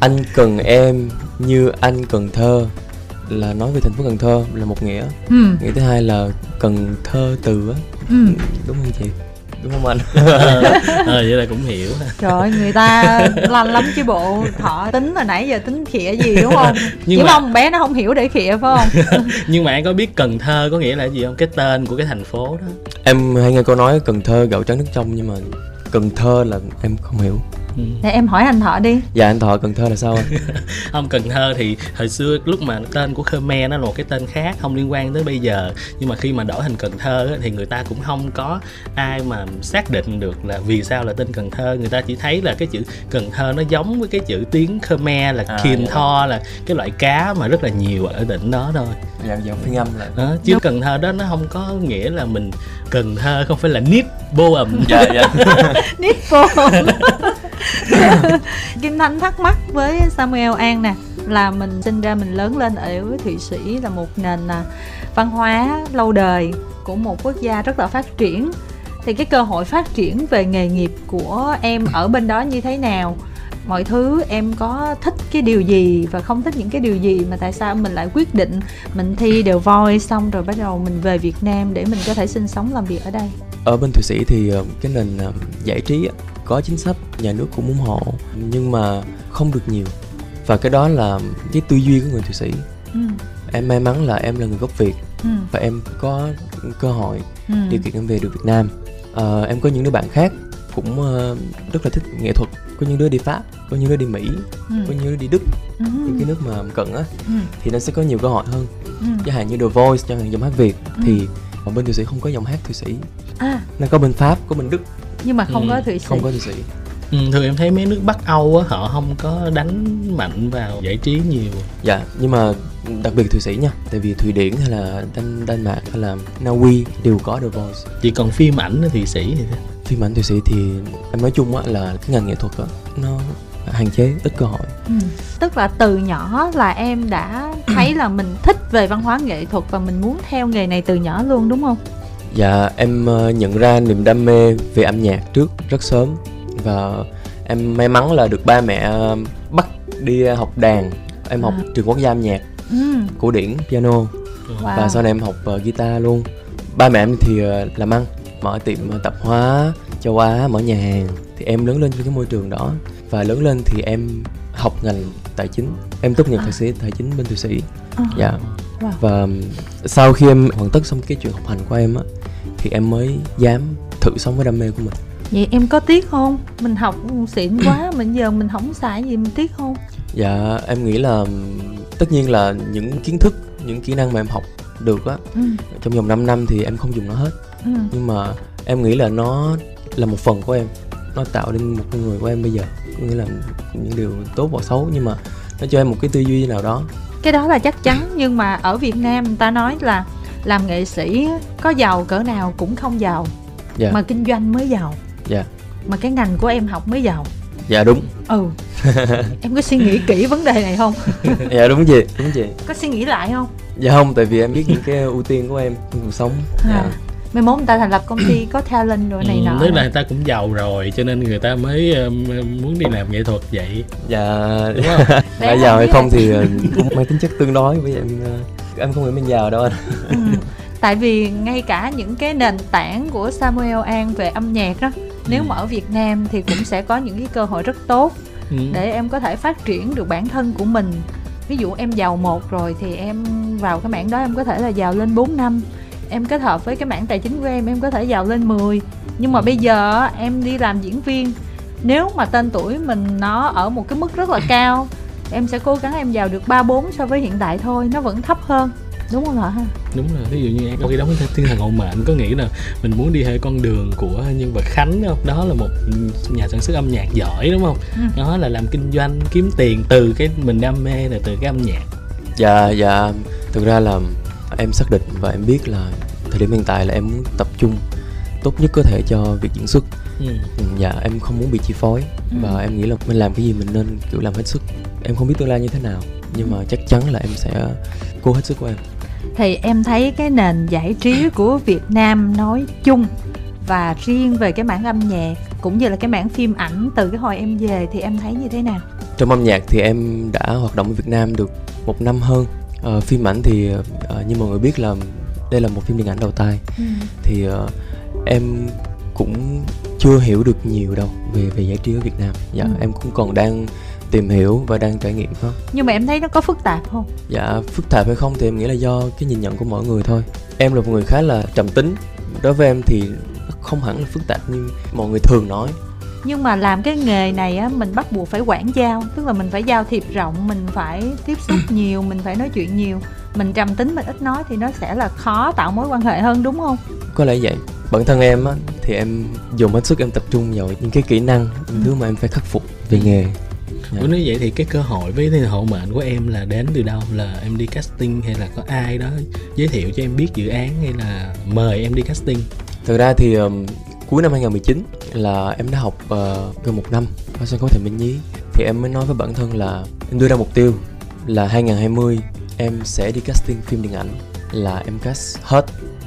[SPEAKER 2] Anh cần em như anh cần thơ là nói về thành phố Cần Thơ là một nghĩa.
[SPEAKER 1] Ừ.
[SPEAKER 2] Nghĩa thứ hai là cần thơ từ á.
[SPEAKER 1] Ừ.
[SPEAKER 2] Đúng không chị? Đúng không anh?
[SPEAKER 3] Ờ ờ, vậy là cũng hiểu
[SPEAKER 1] Trời ơi, người ta lanh lắm chứ bộ Họ tính là nãy giờ tính khịa gì đúng không?
[SPEAKER 3] Nhưng
[SPEAKER 1] Chỉ
[SPEAKER 3] mà-
[SPEAKER 1] mong bé nó không hiểu để khịa phải không?
[SPEAKER 3] Nhưng mà anh có biết Cần Thơ có nghĩa là gì không? Cái tên của cái thành phố đó.
[SPEAKER 2] Em hay nghe câu nói cần thơ gạo trắng nước trong nhưng mà cần thơ là em không hiểu
[SPEAKER 3] ừ.
[SPEAKER 1] Để em hỏi anh Thọ đi.
[SPEAKER 2] Dạ anh thọ cần thơ là sao anh?
[SPEAKER 3] Không Cần Thơ thì hồi xưa lúc mà tên của Khmer nó là một cái tên khác không liên quan tới bây giờ. Nhưng mà khi mà đổi thành Cần Thơ á, thì người ta cũng không có ai mà xác định được là vì sao là tên Cần Thơ. Người ta chỉ thấy là cái chữ Cần Thơ nó giống với cái chữ tiếng Khmer là
[SPEAKER 2] À, dạ.
[SPEAKER 3] Tho là cái loại cá mà rất là nhiều ở tỉnh đó thôi.
[SPEAKER 2] Dạ dạ phiên âm là
[SPEAKER 3] đó, chứ Cần Thơ đó nó không có nghĩa là mình Cần Thơ không phải là nít bô ẩm.
[SPEAKER 2] Dạ dạ.
[SPEAKER 1] Nipple Kim Thanh thắc mắc với Samuel An nè, Là mình sinh ra mình lớn lên ở Thụy Sĩ Là một nền à, văn hóa lâu đời Của một quốc gia rất là phát triển. Thì cái cơ hội phát triển về nghề nghiệp của em ở bên đó như thế nào? Mọi thứ em có thích cái điều gì và không thích những cái điều gì mà tại sao mình lại quyết định mình thi đều voi xong rồi bắt đầu mình về Việt Nam để mình có thể sinh sống làm việc ở đây?
[SPEAKER 2] Ở bên thụy sĩ thì ờ, cái nền ờ, giải trí có chính sách nhà nước cũng ủng hộ nhưng mà không được nhiều và cái đó là cái tư duy của người thụy sĩ
[SPEAKER 1] ừ.
[SPEAKER 2] em may mắn là em là người gốc việt
[SPEAKER 1] Ừ.
[SPEAKER 2] và em có cơ hội
[SPEAKER 1] Ừ.
[SPEAKER 2] điều kiện em về được việt nam Ờ, em có những đứa bạn khác cũng rất là thích nghệ thuật có những đứa đi pháp có những đứa đi mỹ
[SPEAKER 1] Ừ.
[SPEAKER 2] có những đứa đi đức
[SPEAKER 1] Ừ.
[SPEAKER 2] những cái nước mà cận á
[SPEAKER 1] Ừ.
[SPEAKER 2] thì nó sẽ có nhiều cơ hội hơn
[SPEAKER 1] Ừ.
[SPEAKER 2] chẳng hạn như The Voice chẳng hạn giọng hát việt
[SPEAKER 1] Ừ.
[SPEAKER 2] thì ở bên thụy sĩ không có giọng hát thụy sĩ.
[SPEAKER 1] À,
[SPEAKER 2] nó có bên pháp có bên đức.
[SPEAKER 1] Nhưng mà không
[SPEAKER 3] Ừ,
[SPEAKER 1] có Thụy Sĩ.
[SPEAKER 2] không có thụy sĩ.
[SPEAKER 3] Ừ, thường em thấy mấy nước Bắc Âu á họ không có đánh mạnh vào giải trí nhiều.
[SPEAKER 2] Dạ, nhưng mà đặc biệt Thụy Sĩ nha. Tại vì Thụy Điển hay là Đan, Đan Mạc hay là Na Uy đều có The Voice.
[SPEAKER 3] Chỉ còn phim ảnh ở Thụy Sĩ thì?
[SPEAKER 2] Phim ảnh Thụy Sĩ thì em nói chung á là cái ngành nghệ thuật á Nó hạn chế, ít cơ hội
[SPEAKER 1] Ừ. Tức là từ nhỏ là em đã thấy là mình thích về văn hóa nghệ thuật và mình muốn theo nghề này từ nhỏ luôn đúng không?
[SPEAKER 2] Dạ, em ờ, nhận ra niềm đam mê về âm nhạc trước rất sớm Và em may mắn là được ba mẹ ờ, bắt đi học đàn Em học
[SPEAKER 1] À.
[SPEAKER 2] trường quốc gia âm nhạc,
[SPEAKER 1] Ừ.
[SPEAKER 2] cổ điển, piano
[SPEAKER 1] Wow.
[SPEAKER 2] Và sau này em học ờ, guitar luôn Ba mẹ em thì làm ăn Mở tiệm tạp hóa châu Á, mở nhà hàng Thì em lớn lên trong cái môi trường đó Và lớn lên thì em học ngành tài chính Em tốt nghiệp
[SPEAKER 1] À.
[SPEAKER 2] thạc sĩ tài chính bên Thụy Sĩ
[SPEAKER 1] À.
[SPEAKER 2] Dạ
[SPEAKER 1] Wow.
[SPEAKER 2] Và ừm, sau khi em hoàn tất xong cái chuyện học hành của em á Thì em mới dám thử sống với đam mê của mình
[SPEAKER 1] Vậy em có tiếc không? Mình học xịn quá mà giờ mình không xài gì mình tiếc không?
[SPEAKER 2] Dạ em nghĩ là ừm, tất nhiên là những kiến thức, những kỹ năng mà em học được á
[SPEAKER 1] Ừ.
[SPEAKER 2] Trong vòng 5 năm thì em không dùng nó hết
[SPEAKER 1] Ừ.
[SPEAKER 2] Nhưng mà em nghĩ là nó là một phần của em nó tạo nên một con người của em bây giờ nghĩa là những điều tốt hoặc xấu nhưng mà nó cho em một cái tư duy nào đó.
[SPEAKER 1] Cái đó là chắc chắn nhưng mà ở Việt Nam người ta nói là làm nghệ sĩ có giàu cỡ nào cũng không giàu
[SPEAKER 2] dạ.
[SPEAKER 1] mà kinh doanh mới giàu.
[SPEAKER 2] Dạ.
[SPEAKER 1] Mà cái ngành của em học mới giàu.
[SPEAKER 2] Dạ đúng.
[SPEAKER 1] Ừ. Em có suy nghĩ kỹ vấn đề này không?
[SPEAKER 2] Dạ đúng chị đúng chị.
[SPEAKER 1] Có suy nghĩ lại không?
[SPEAKER 2] Dạ không tại vì em biết những cái ưu tiên của em trong cuộc sống.
[SPEAKER 1] À.
[SPEAKER 2] dạ
[SPEAKER 1] mai mốt người ta thành lập công ty có talent rồi này
[SPEAKER 3] Ừ,
[SPEAKER 1] nọ.
[SPEAKER 3] tức là người ta cũng giàu rồi cho nên người ta mới um, muốn đi làm nghệ thuật vậy.
[SPEAKER 2] Dạ.
[SPEAKER 3] Đúng không?
[SPEAKER 2] Đã giàu hay không thì ờ, cũng mang tính chất tương đối với em ờ, em không nghĩ mình giàu đâu anh.
[SPEAKER 1] Ừ. tại vì ngay cả những cái nền tảng của Samuel An về âm nhạc đó nếu
[SPEAKER 3] Ừ.
[SPEAKER 1] mà ở Việt Nam thì cũng sẽ có những cái cơ hội rất tốt
[SPEAKER 3] ừ.
[SPEAKER 1] để em có thể phát triển được bản thân của mình. Ví dụ em giàu một rồi thì em vào cái mảng đó em có thể là giàu lên 4 năm em kết hợp với cái mảng tài chính của em em có thể giàu lên 10 nhưng mà bây giờ á, em đi làm diễn viên nếu mà tên tuổi mình nó ở một cái mức rất là cao em sẽ cố gắng em giàu được 3 4 so với hiện tại thôi nó vẫn thấp hơn. Đúng không ạ ha?
[SPEAKER 3] Đúng rồi ví dụ như em có khi đóng thiên thần hậu mệnh có nghĩ là mình muốn đi theo con đường của nhân vật khánh không? Đó là một nhà sản xuất âm nhạc giỏi đúng không?
[SPEAKER 1] Ừ.
[SPEAKER 3] đó là làm kinh doanh kiếm tiền từ cái mình đam mê là từ cái âm nhạc.
[SPEAKER 2] Dạ dạ. Thực ra là em xác định và em biết là thời điểm hiện tại là em muốn tập trung tốt nhất có thể cho việc diễn xuất.
[SPEAKER 3] Ừ.
[SPEAKER 2] Ừ, dạ em không muốn bị chi phối
[SPEAKER 1] Ừ.
[SPEAKER 2] và em nghĩ là mình làm cái gì mình nên kiểu làm hết sức. Em không biết tương lai như thế nào nhưng mà chắc chắn là em sẽ cố hết sức của em.
[SPEAKER 1] Thì em thấy cái nền giải trí của Việt Nam nói chung và riêng về cái mảng âm nhạc cũng như là cái mảng phim ảnh từ cái hồi em về thì em thấy như thế nào?
[SPEAKER 2] Trong âm nhạc thì em đã hoạt động ở Việt Nam được một năm hơn Ờ, phim ảnh thì ờ, như mọi người biết là đây là một phim điện ảnh đầu tay. Thì ờ, em cũng chưa hiểu được nhiều đâu về về giải trí ở Việt Nam. Dạ
[SPEAKER 1] Ừ.
[SPEAKER 2] em cũng còn đang tìm hiểu và đang trải nghiệm nó
[SPEAKER 1] nhưng mà em thấy nó có phức tạp không?
[SPEAKER 2] Dạ phức tạp hay không thì em nghĩ là do cái nhìn nhận của mỗi người thôi. Em là một người khá là trầm tính. Đối với em thì không hẳn là phức tạp như mọi người thường nói
[SPEAKER 1] nhưng mà làm cái nghề này á mình bắt buộc phải quảng giao. Tức là mình phải giao thiệp rộng mình phải tiếp xúc nhiều mình phải nói chuyện nhiều. Mình trầm tính mình ít nói thì nó sẽ là khó tạo mối quan hệ hơn đúng không?
[SPEAKER 2] Có lẽ vậy. Bản thân em á thì em dùng hết sức em tập trung vào những cái kỹ năng những thứ mà em phải khắc phục về nghề. Dạ.
[SPEAKER 3] Ủa nếu vậy thì cái cơ hội với thần hậu mệnh của em là đến từ đâu? Là em đi casting hay là có ai đó giới thiệu cho em biết dự án hay là mời em đi casting?
[SPEAKER 2] Thực ra thì um, cuối năm 2019 là em đã học uh, gần một năm ở sân khấu Thịnh Minh Nhí thì em mới nói với bản thân là em đưa ra mục tiêu là 2020 em sẽ đi casting phim điện ảnh là em cast hết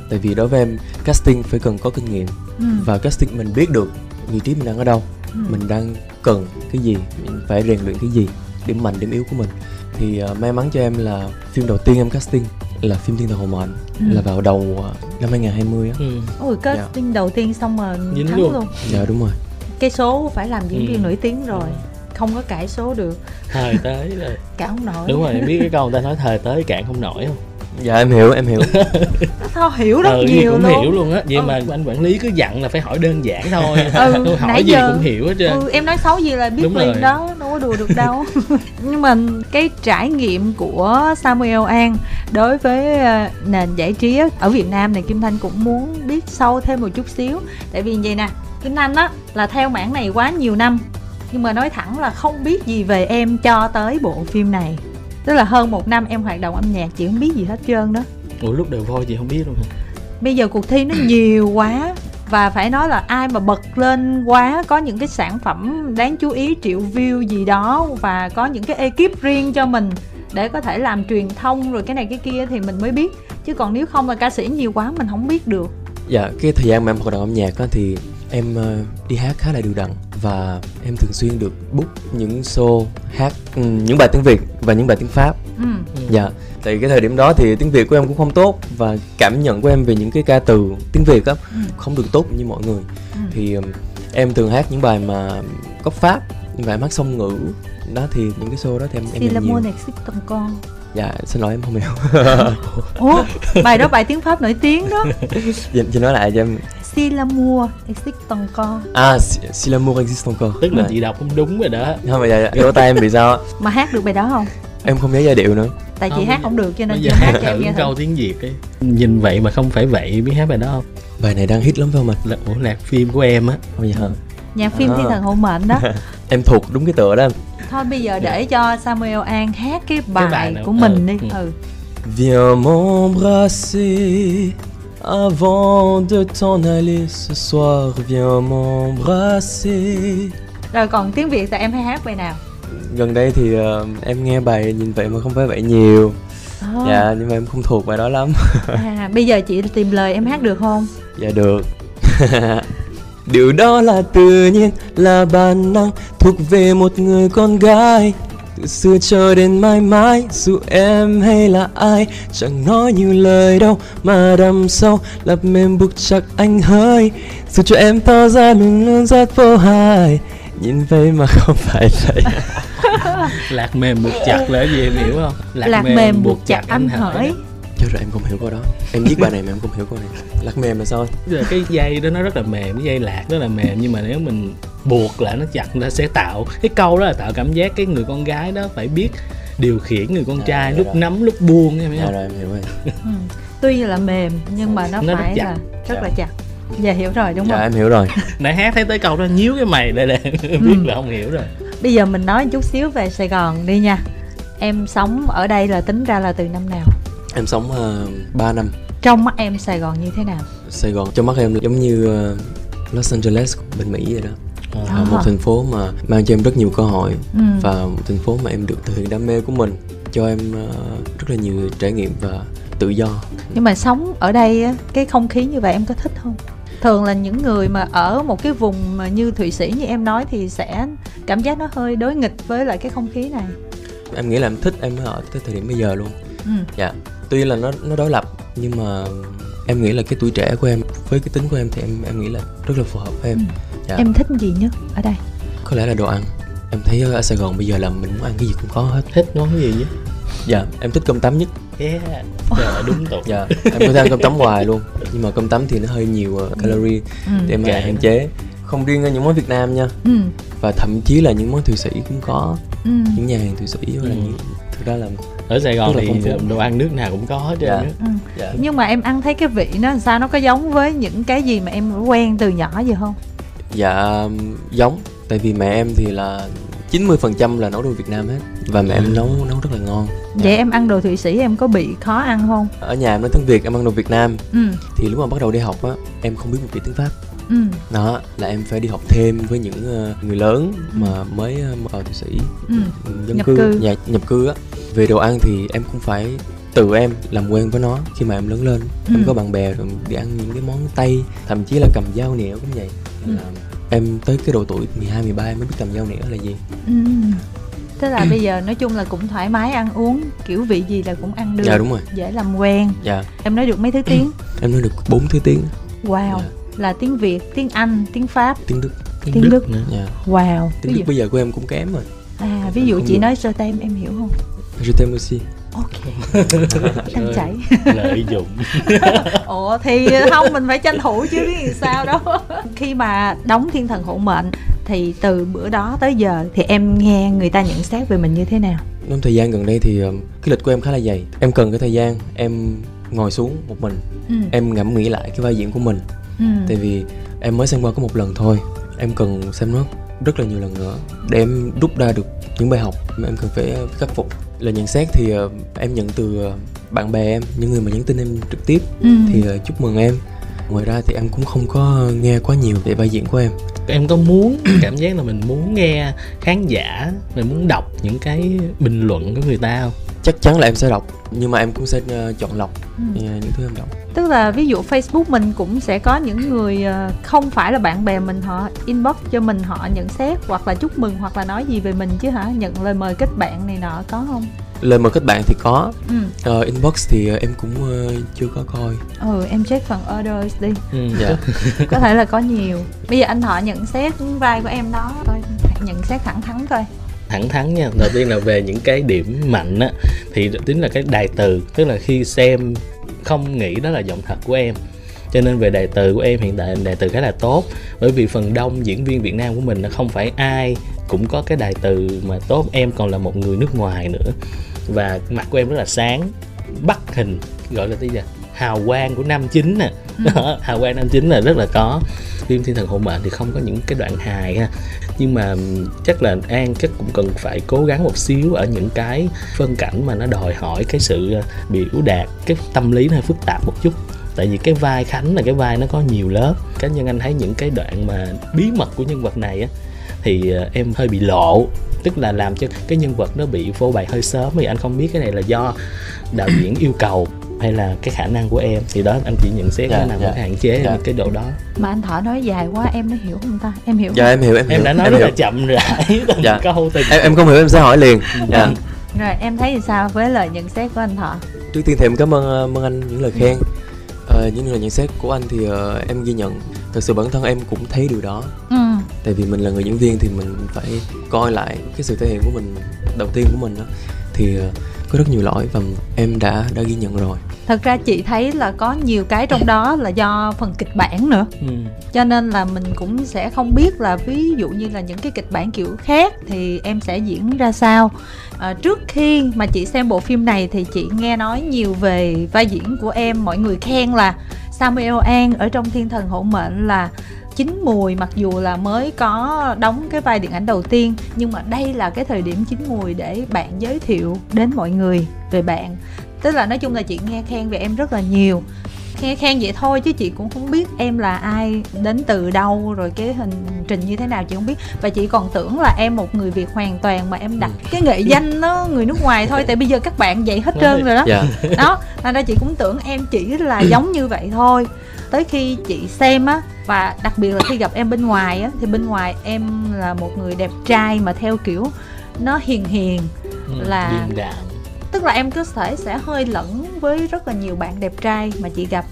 [SPEAKER 2] tại vì đối với em casting phải cần có kinh nghiệm
[SPEAKER 1] ừ.
[SPEAKER 2] và casting mình biết được vị trí mình đang ở đâu
[SPEAKER 1] Ừ.
[SPEAKER 2] mình đang cần cái gì mình phải rèn luyện cái gì điểm mạnh điểm yếu của mình thì uh, may mắn cho em là phim đầu tiên em casting là phim Thiên Thần Hậu Mệnh
[SPEAKER 1] Ừ.
[SPEAKER 2] là vào đầu uh, năm 2020 á
[SPEAKER 3] ừ.
[SPEAKER 1] ôi casting đầu tiên xong mà
[SPEAKER 3] Dính
[SPEAKER 1] thắng
[SPEAKER 3] luôn.
[SPEAKER 1] luôn.
[SPEAKER 2] dạ đúng rồi
[SPEAKER 1] cái số phải làm diễn viên
[SPEAKER 3] Ừ.
[SPEAKER 1] nổi tiếng rồi không có cãi số được
[SPEAKER 3] thời tới rồi
[SPEAKER 1] cả không nổi
[SPEAKER 3] đúng rồi em biết cái câu người ta nói thời tới cạn không nổi không
[SPEAKER 2] dạ em hiểu em hiểu.
[SPEAKER 1] Thao hiểu rất
[SPEAKER 3] ừ,
[SPEAKER 1] nhiều
[SPEAKER 3] cũng
[SPEAKER 1] luôn?
[SPEAKER 3] hiểu luôn á. Vậy
[SPEAKER 1] Ừ.
[SPEAKER 3] mà anh quản lý cứ dặn là phải hỏi đơn giản thôi.
[SPEAKER 1] Ừ,
[SPEAKER 3] Tôi hỏi
[SPEAKER 1] nãy
[SPEAKER 3] gì
[SPEAKER 1] giờ-
[SPEAKER 3] cũng hiểu hết trơn.
[SPEAKER 1] ừ, em nói xấu gì là biết
[SPEAKER 3] Đúng
[SPEAKER 1] liền
[SPEAKER 3] rồi.
[SPEAKER 1] đó đâu có đùa được đâu. Nhưng mà cái trải nghiệm của Samuel An đối với ờ, nền giải trí á, ở Việt Nam này Kim Thanh cũng muốn biết sâu thêm một chút xíu. Tại vì vậy nè Kim Thanh á là theo mảng này quá nhiều năm. Nhưng mà nói thẳng là không biết gì về em cho tới bộ phim này tức là hơn một năm em hoạt động âm nhạc chị không biết gì hết trơn đó.
[SPEAKER 3] Ủa lúc đầu voi chị không biết luôn hả?
[SPEAKER 1] Bây giờ cuộc thi nó nhiều quá và phải nói là ai mà bật lên quá có những cái sản phẩm đáng chú ý triệu view gì đó và có những cái ekip riêng cho mình để có thể làm truyền thông rồi cái này cái kia thì mình mới biết. Chứ còn nếu không là ca sĩ nhiều quá mình không biết được.
[SPEAKER 2] Dạ cái thời gian mà em hoạt động âm nhạc á thì em ờ, đi hát khá là đều đặn và em thường xuyên được book những show hát ừ, những bài tiếng Việt và những bài tiếng Pháp
[SPEAKER 1] ừ.
[SPEAKER 2] Dạ, tại cái thời điểm đó thì tiếng Việt của em cũng không tốt và cảm nhận của em về những cái ca từ tiếng Việt á
[SPEAKER 1] Ừ.
[SPEAKER 2] không được tốt như mọi người.
[SPEAKER 1] Ừ.
[SPEAKER 2] Thì um, em thường hát những bài mà có pháp và em hát song ngữ. Đó thì những cái show đó thì em em làm nhiều.
[SPEAKER 1] l'amour n'existe ton con
[SPEAKER 2] Dạ, xin lỗi em không hiểu.
[SPEAKER 1] Ủa, bài đó bài tiếng Pháp nổi tiếng đó
[SPEAKER 2] chị, chị nói lại cho em.
[SPEAKER 1] Si l'amour n'existe ton con
[SPEAKER 2] À, si, si l'amour existe encore.
[SPEAKER 3] tức là
[SPEAKER 2] Dạ.
[SPEAKER 3] chị đọc không đúng rồi đó
[SPEAKER 2] Không mà dạ, dạ, cái lỗ tai em bị sao á?
[SPEAKER 1] Mà hát được bài đó không?
[SPEAKER 2] Em không nhớ giai điệu nữa.
[SPEAKER 1] tại chị
[SPEAKER 3] Không,
[SPEAKER 1] hát không được cho nên chị hát cho em nghe
[SPEAKER 3] câu tiếng việt đi nhìn vậy mà không phải vậy biết hát bài đó không
[SPEAKER 2] bài này đang hit lắm phải không anh
[SPEAKER 3] là ủa nhạc phim của em á
[SPEAKER 2] Ôi dạ.
[SPEAKER 1] nhạc phim
[SPEAKER 2] À.
[SPEAKER 1] thiên thần hộ mệnh đó
[SPEAKER 2] em thuộc đúng cái tựa đó em
[SPEAKER 1] thôi bây giờ để cho Samuel An hát cái bài,
[SPEAKER 3] bài nào?
[SPEAKER 1] của mình
[SPEAKER 3] Ừ,
[SPEAKER 1] đi
[SPEAKER 3] ừ.
[SPEAKER 1] ừ
[SPEAKER 2] Viens m'embrasser avant de t'en aller ce soir. Viens m'embrasser.
[SPEAKER 1] rồi còn tiếng việt thì em hay hát bài nào
[SPEAKER 2] Gần đây thì ờ, em nghe bài nhìn vậy mà không phải vậy nhiều.
[SPEAKER 1] Ờ.
[SPEAKER 2] Dạ, nhưng mà em không thuộc bài đó lắm.
[SPEAKER 1] à, bây giờ chị tìm lời em hát được không
[SPEAKER 2] Dạ được. Điều đó là tự nhiên, là bản năng thuộc về một người con gái. Từ xưa cho đến mãi mãi, dù em hay là ai, chẳng nói như lời đâu mà đầm sâu, lập mềm buộc chặt anh hơi. Dù cho em to ra luôn luôn rất vô hại, nhìn vậy mà không phải vậy.
[SPEAKER 3] lạc mềm buộc chặt là gì em hiểu không
[SPEAKER 1] lạc, mềm buộc chặt anh hỡi
[SPEAKER 2] Chết rồi em không hiểu câu đó. Em viết bài này mà em không hiểu câu này. Lạc mềm là sao?
[SPEAKER 3] Là cái dây đó nó rất là mềm cái dây lạc rất là mềm nhưng mà nếu mình buộc lại nó chặt nó sẽ tạo cái câu đó là tạo cảm giác cái người con gái đó phải biết điều khiển người con
[SPEAKER 2] À,
[SPEAKER 3] trai
[SPEAKER 2] dạ
[SPEAKER 3] lúc
[SPEAKER 2] rồi.
[SPEAKER 3] nắm lúc buông em hiểu
[SPEAKER 2] Dạ
[SPEAKER 3] không
[SPEAKER 2] rồi em hiểu rồi.
[SPEAKER 1] ừ. tuy là mềm nhưng mà nó,
[SPEAKER 3] Nó rất
[SPEAKER 1] phải
[SPEAKER 3] chặt.
[SPEAKER 1] là rất
[SPEAKER 2] Dạ.
[SPEAKER 1] là chặt dạ hiểu rồi đúng
[SPEAKER 2] Dạ
[SPEAKER 1] không
[SPEAKER 2] em hiểu rồi.
[SPEAKER 3] nãy hát thấy tới câu đó nhíu cái mày đây đây biết
[SPEAKER 1] Ừ.
[SPEAKER 3] là không hiểu rồi
[SPEAKER 1] bây giờ mình nói chút xíu về sài gòn đi nha em sống ở đây là tính ra là từ năm nào
[SPEAKER 2] Em sống uh, 3 năm.
[SPEAKER 1] Trong mắt em sài gòn như thế nào?
[SPEAKER 2] Sài Gòn trong mắt em giống như ờ, Los Angeles bên Mỹ vậy đó.
[SPEAKER 1] À.
[SPEAKER 2] Là một thành phố mà mang cho em rất nhiều cơ hội
[SPEAKER 1] ừ.
[SPEAKER 2] và một thành phố mà em được thực hiện đam mê của mình cho em ờ, rất là nhiều trải nghiệm và tự do.
[SPEAKER 1] Nhưng mà sống ở đây cái không khí như vậy em có thích không? Thường là những người mà ở một cái vùng mà như thụy sĩ như em nói thì sẽ cảm giác nó hơi đối nghịch với lại cái không khí này.
[SPEAKER 2] Em nghĩ là em thích em ở tới thời điểm bây giờ luôn.
[SPEAKER 1] Ừ.
[SPEAKER 2] dạ tuy là nó nó đối lập nhưng mà em nghĩ là cái tuổi trẻ của em với cái tính của em thì em em nghĩ là rất là phù hợp với em
[SPEAKER 1] Ừ.
[SPEAKER 2] dạ.
[SPEAKER 1] em thích gì nhất ở đây
[SPEAKER 2] có lẽ là đồ ăn em thấy ở Sài Gòn bây giờ là mình muốn ăn cái gì cũng có hết
[SPEAKER 3] thích món gì chứ
[SPEAKER 2] dạ em thích cơm tấm nhất
[SPEAKER 3] yeah Trời, đúng tục
[SPEAKER 2] dạ em có thể ăn cơm tấm hoài luôn nhưng mà cơm tấm thì nó hơi nhiều ờ, calorie
[SPEAKER 1] ừ.
[SPEAKER 2] để em
[SPEAKER 3] Kệ.
[SPEAKER 2] hạn chế không riêng ở những món Việt Nam nha
[SPEAKER 1] Ừ.
[SPEAKER 2] và thậm chí là những món Thụy Sĩ cũng có
[SPEAKER 1] Ừ.
[SPEAKER 2] những nhà hàng Thụy Sĩ hoặc là
[SPEAKER 3] Ừ.
[SPEAKER 2] những thực ra là
[SPEAKER 3] ở Sài Gòn thì đồ ăn nước nào cũng có hết trơn
[SPEAKER 2] Dạ.
[SPEAKER 3] á.
[SPEAKER 1] Ừ.
[SPEAKER 2] dạ,
[SPEAKER 1] nhưng mà em ăn thấy cái vị nó làm sao? Nó có giống với những cái gì mà em quen từ nhỏ vậy không?
[SPEAKER 2] Dạ giống. Tại vì mẹ em thì là 90% là nấu đồ Việt Nam hết. Và mẹ
[SPEAKER 3] Ừ.
[SPEAKER 2] em nấu nấu rất là ngon.
[SPEAKER 1] Vậy em ăn đồ thụy sĩ em có bị khó ăn không?
[SPEAKER 2] Ở nhà em nói tiếng Việt em ăn đồ Việt Nam.
[SPEAKER 1] Ừ.
[SPEAKER 2] Thì lúc mà bắt đầu đi học á em không biết một chữ tiếng Pháp.
[SPEAKER 1] Ừ.
[SPEAKER 2] Đó là em phải đi học thêm với những ờ, người lớn mà mới ờ, vào Thụy Sĩ.
[SPEAKER 1] Ừ.
[SPEAKER 2] Dân
[SPEAKER 1] Nhập
[SPEAKER 2] cư,
[SPEAKER 1] cư.
[SPEAKER 2] Nhà, nhập cư á về đồ ăn thì em cũng phải tự em làm quen với nó khi mà em lớn lên.
[SPEAKER 1] Ừ.
[SPEAKER 2] em có bạn bè rồi đi ăn những cái món tây thậm chí là cầm dao nĩa cũng vậy.
[SPEAKER 1] Ừ.
[SPEAKER 2] là em tới cái độ tuổi 12 13 em mới biết cầm dao nĩa là gì.
[SPEAKER 1] Ừ. Tức là bây giờ nói chung là cũng thoải mái ăn uống kiểu vị gì là cũng ăn được
[SPEAKER 2] dạ đúng rồi.
[SPEAKER 1] dễ làm quen.
[SPEAKER 2] Dạ.
[SPEAKER 1] Em nói được mấy thứ tiếng?
[SPEAKER 2] Em nói được bốn thứ tiếng.
[SPEAKER 1] Wow
[SPEAKER 2] Dạ.
[SPEAKER 1] là tiếng việt tiếng anh tiếng pháp
[SPEAKER 2] tiếng đức.
[SPEAKER 1] Tiếng Đức.
[SPEAKER 3] nữa.
[SPEAKER 2] Dạ.
[SPEAKER 1] Wow
[SPEAKER 2] tiếng
[SPEAKER 1] ví
[SPEAKER 2] đức
[SPEAKER 1] dụ,
[SPEAKER 2] bây giờ của em cũng kém rồi.
[SPEAKER 1] À ví dụ chị nói sơ tem em hiểu không
[SPEAKER 2] je t'aime aussi.
[SPEAKER 1] Ok.
[SPEAKER 3] Ơi.
[SPEAKER 1] chảy
[SPEAKER 3] lợi dụng.
[SPEAKER 1] Ủa thì không mình phải tranh thủ chứ biết làm sao đâu. Khi mà đóng thiên thần hộ mệnh thì từ bữa đó tới giờ thì em nghe người ta nhận xét về mình như thế nào?
[SPEAKER 2] Trong thời gian gần đây thì ờ, cái lịch của em khá là dày. Em cần cái thời gian em ngồi xuống một mình.
[SPEAKER 1] Ừ.
[SPEAKER 2] em ngẫm nghĩ lại cái vai diễn của mình.
[SPEAKER 1] Ừ.
[SPEAKER 2] tại vì em mới xem qua có một lần thôi. Em cần xem nó rất là nhiều lần nữa để em rút ra được những bài học mà em cần phải khắc phục lời nhận xét thì ờ, em nhận từ ờ, bạn bè em những người mà nhắn tin em trực tiếp.
[SPEAKER 1] Ừ.
[SPEAKER 2] thì ờ, chúc mừng em. Ngoài ra thì em cũng không có nghe quá nhiều về vai diễn của em.
[SPEAKER 3] Em có muốn cảm giác là mình muốn nghe khán giả mình muốn đọc những cái bình luận của người ta không
[SPEAKER 2] chắc chắn là em sẽ đọc nhưng mà em cũng sẽ ờ, chọn lọc
[SPEAKER 1] Ừ.
[SPEAKER 2] ờ, những thứ em đọc.
[SPEAKER 1] Tức là ví dụ Facebook mình cũng sẽ có những người ờ, không phải là bạn bè mình họ inbox cho mình họ nhận xét hoặc là chúc mừng hoặc là nói gì về mình chứ hả? Nhận lời mời kết bạn này nọ có không?
[SPEAKER 2] Lời mời kết bạn thì có.
[SPEAKER 1] Ừ.
[SPEAKER 2] Ờ, inbox thì em cũng chưa có coi.
[SPEAKER 1] Ừ em check phần orders đi.
[SPEAKER 3] Ừ.
[SPEAKER 2] dạ.
[SPEAKER 1] Có thể là có nhiều. Bây giờ anh thọ nhận xét vai của em đó coi nhận xét thẳng thắn coi
[SPEAKER 3] thẳng thắn nha. Đầu tiên là về những cái điểm mạnh á, thì tính là cái đài từ, tức là khi xem không nghĩ đó là giọng thật của em. Cho nên về đài từ của em hiện tại, đài từ khá là tốt, bởi vì phần đông diễn viên Việt Nam của mình nó không phải ai cũng có cái đài từ mà tốt. Em còn là một người nước ngoài nữa, và mặt của em rất là sáng, bắt hình, gọi là tí gì? Hào quang của nam chính nè. Đó, hào quang nam chính là rất là có. Phim thiên thần hộ mệnh thì không có những cái đoạn hài ha. Nhưng mà chắc là an chắc cũng cần phải cố gắng một xíu ở những cái phân cảnh mà nó đòi hỏi cái sự ờ, biểu đạt cái tâm lý nó hơi phức tạp một chút. Tại vì cái vai khánh là cái vai nó có nhiều lớp. Cá nhân anh thấy những cái đoạn mà bí mật của nhân vật này á thì ờ, em hơi bị lộ. Tức là làm cho cái nhân vật nó bị phô bày hơi sớm thì anh không biết cái này là do đạo diễn yêu cầu hay là cái khả năng của em? Thì đó anh chỉ nhận xét
[SPEAKER 2] Dạ,
[SPEAKER 3] nó nằm
[SPEAKER 2] dạ.
[SPEAKER 3] cái hạn chế
[SPEAKER 2] Dạ.
[SPEAKER 3] cái độ đó.
[SPEAKER 1] Mà anh thọ nói dài quá em mới hiểu không ta? Em hiểu
[SPEAKER 2] dạ em hiểu em hiểu
[SPEAKER 3] em đã nói
[SPEAKER 2] em
[SPEAKER 3] rất
[SPEAKER 2] hiểu.
[SPEAKER 3] là chậm rãi từng
[SPEAKER 2] Dạ.
[SPEAKER 3] câu từng
[SPEAKER 2] em em không hiểu em sẽ hỏi liền. Dạ.
[SPEAKER 1] Không? rồi em thấy thì sao với lời nhận xét của anh thọ?
[SPEAKER 2] Trước tiên thì em cảm ơn ờ, ơn anh những lời khen. Ờ, những lời nhận xét của anh thì ờ, em ghi nhận. Thật sự bản thân em cũng thấy điều đó.
[SPEAKER 1] Ừ.
[SPEAKER 2] Tại vì mình là người diễn viên thì mình phải coi lại cái sự thể hiện của mình đầu tiên của mình đó thì ờ, có rất nhiều lỗi và em đã đã ghi nhận rồi.
[SPEAKER 1] Thật ra chị thấy là có nhiều cái trong đó là do phần kịch bản nữa.
[SPEAKER 3] Ừ.
[SPEAKER 1] cho nên là mình cũng sẽ không biết là ví dụ như là những cái kịch bản kiểu khác thì em sẽ diễn ra sao. À, trước khi mà chị xem bộ phim này thì chị nghe nói nhiều về vai diễn của em. Mọi người khen là Samuel An ở trong Thiên Thần Hổ Mệnh là chín mùi mặc dù là mới có đóng cái vai điện ảnh đầu tiên nhưng mà đây là cái thời điểm chín mùi để bạn giới thiệu đến mọi người về bạn. Tức là nói chung là chị nghe khen về em rất là nhiều. Nghe khen vậy thôi chứ chị cũng không biết em là ai đến từ đâu rồi cái hình trình như thế nào chị không biết. Và chị còn tưởng là em một người việt hoàn toàn mà em đặt cái nghệ danh nó người nước ngoài thôi tại bây giờ các bạn vậy hết trơn rồi đó.
[SPEAKER 2] Dạ.
[SPEAKER 1] Đó thành ra chị cũng tưởng em chỉ là giống như vậy thôi. Tới khi chị xem á và đặc biệt là khi gặp em bên ngoài á thì bên ngoài em là một người đẹp trai mà theo kiểu nó hiền hiền
[SPEAKER 3] Ừ.
[SPEAKER 1] Là- tức là em cứ thể sẽ hơi lẫn với rất là nhiều bạn đẹp trai mà chị gặp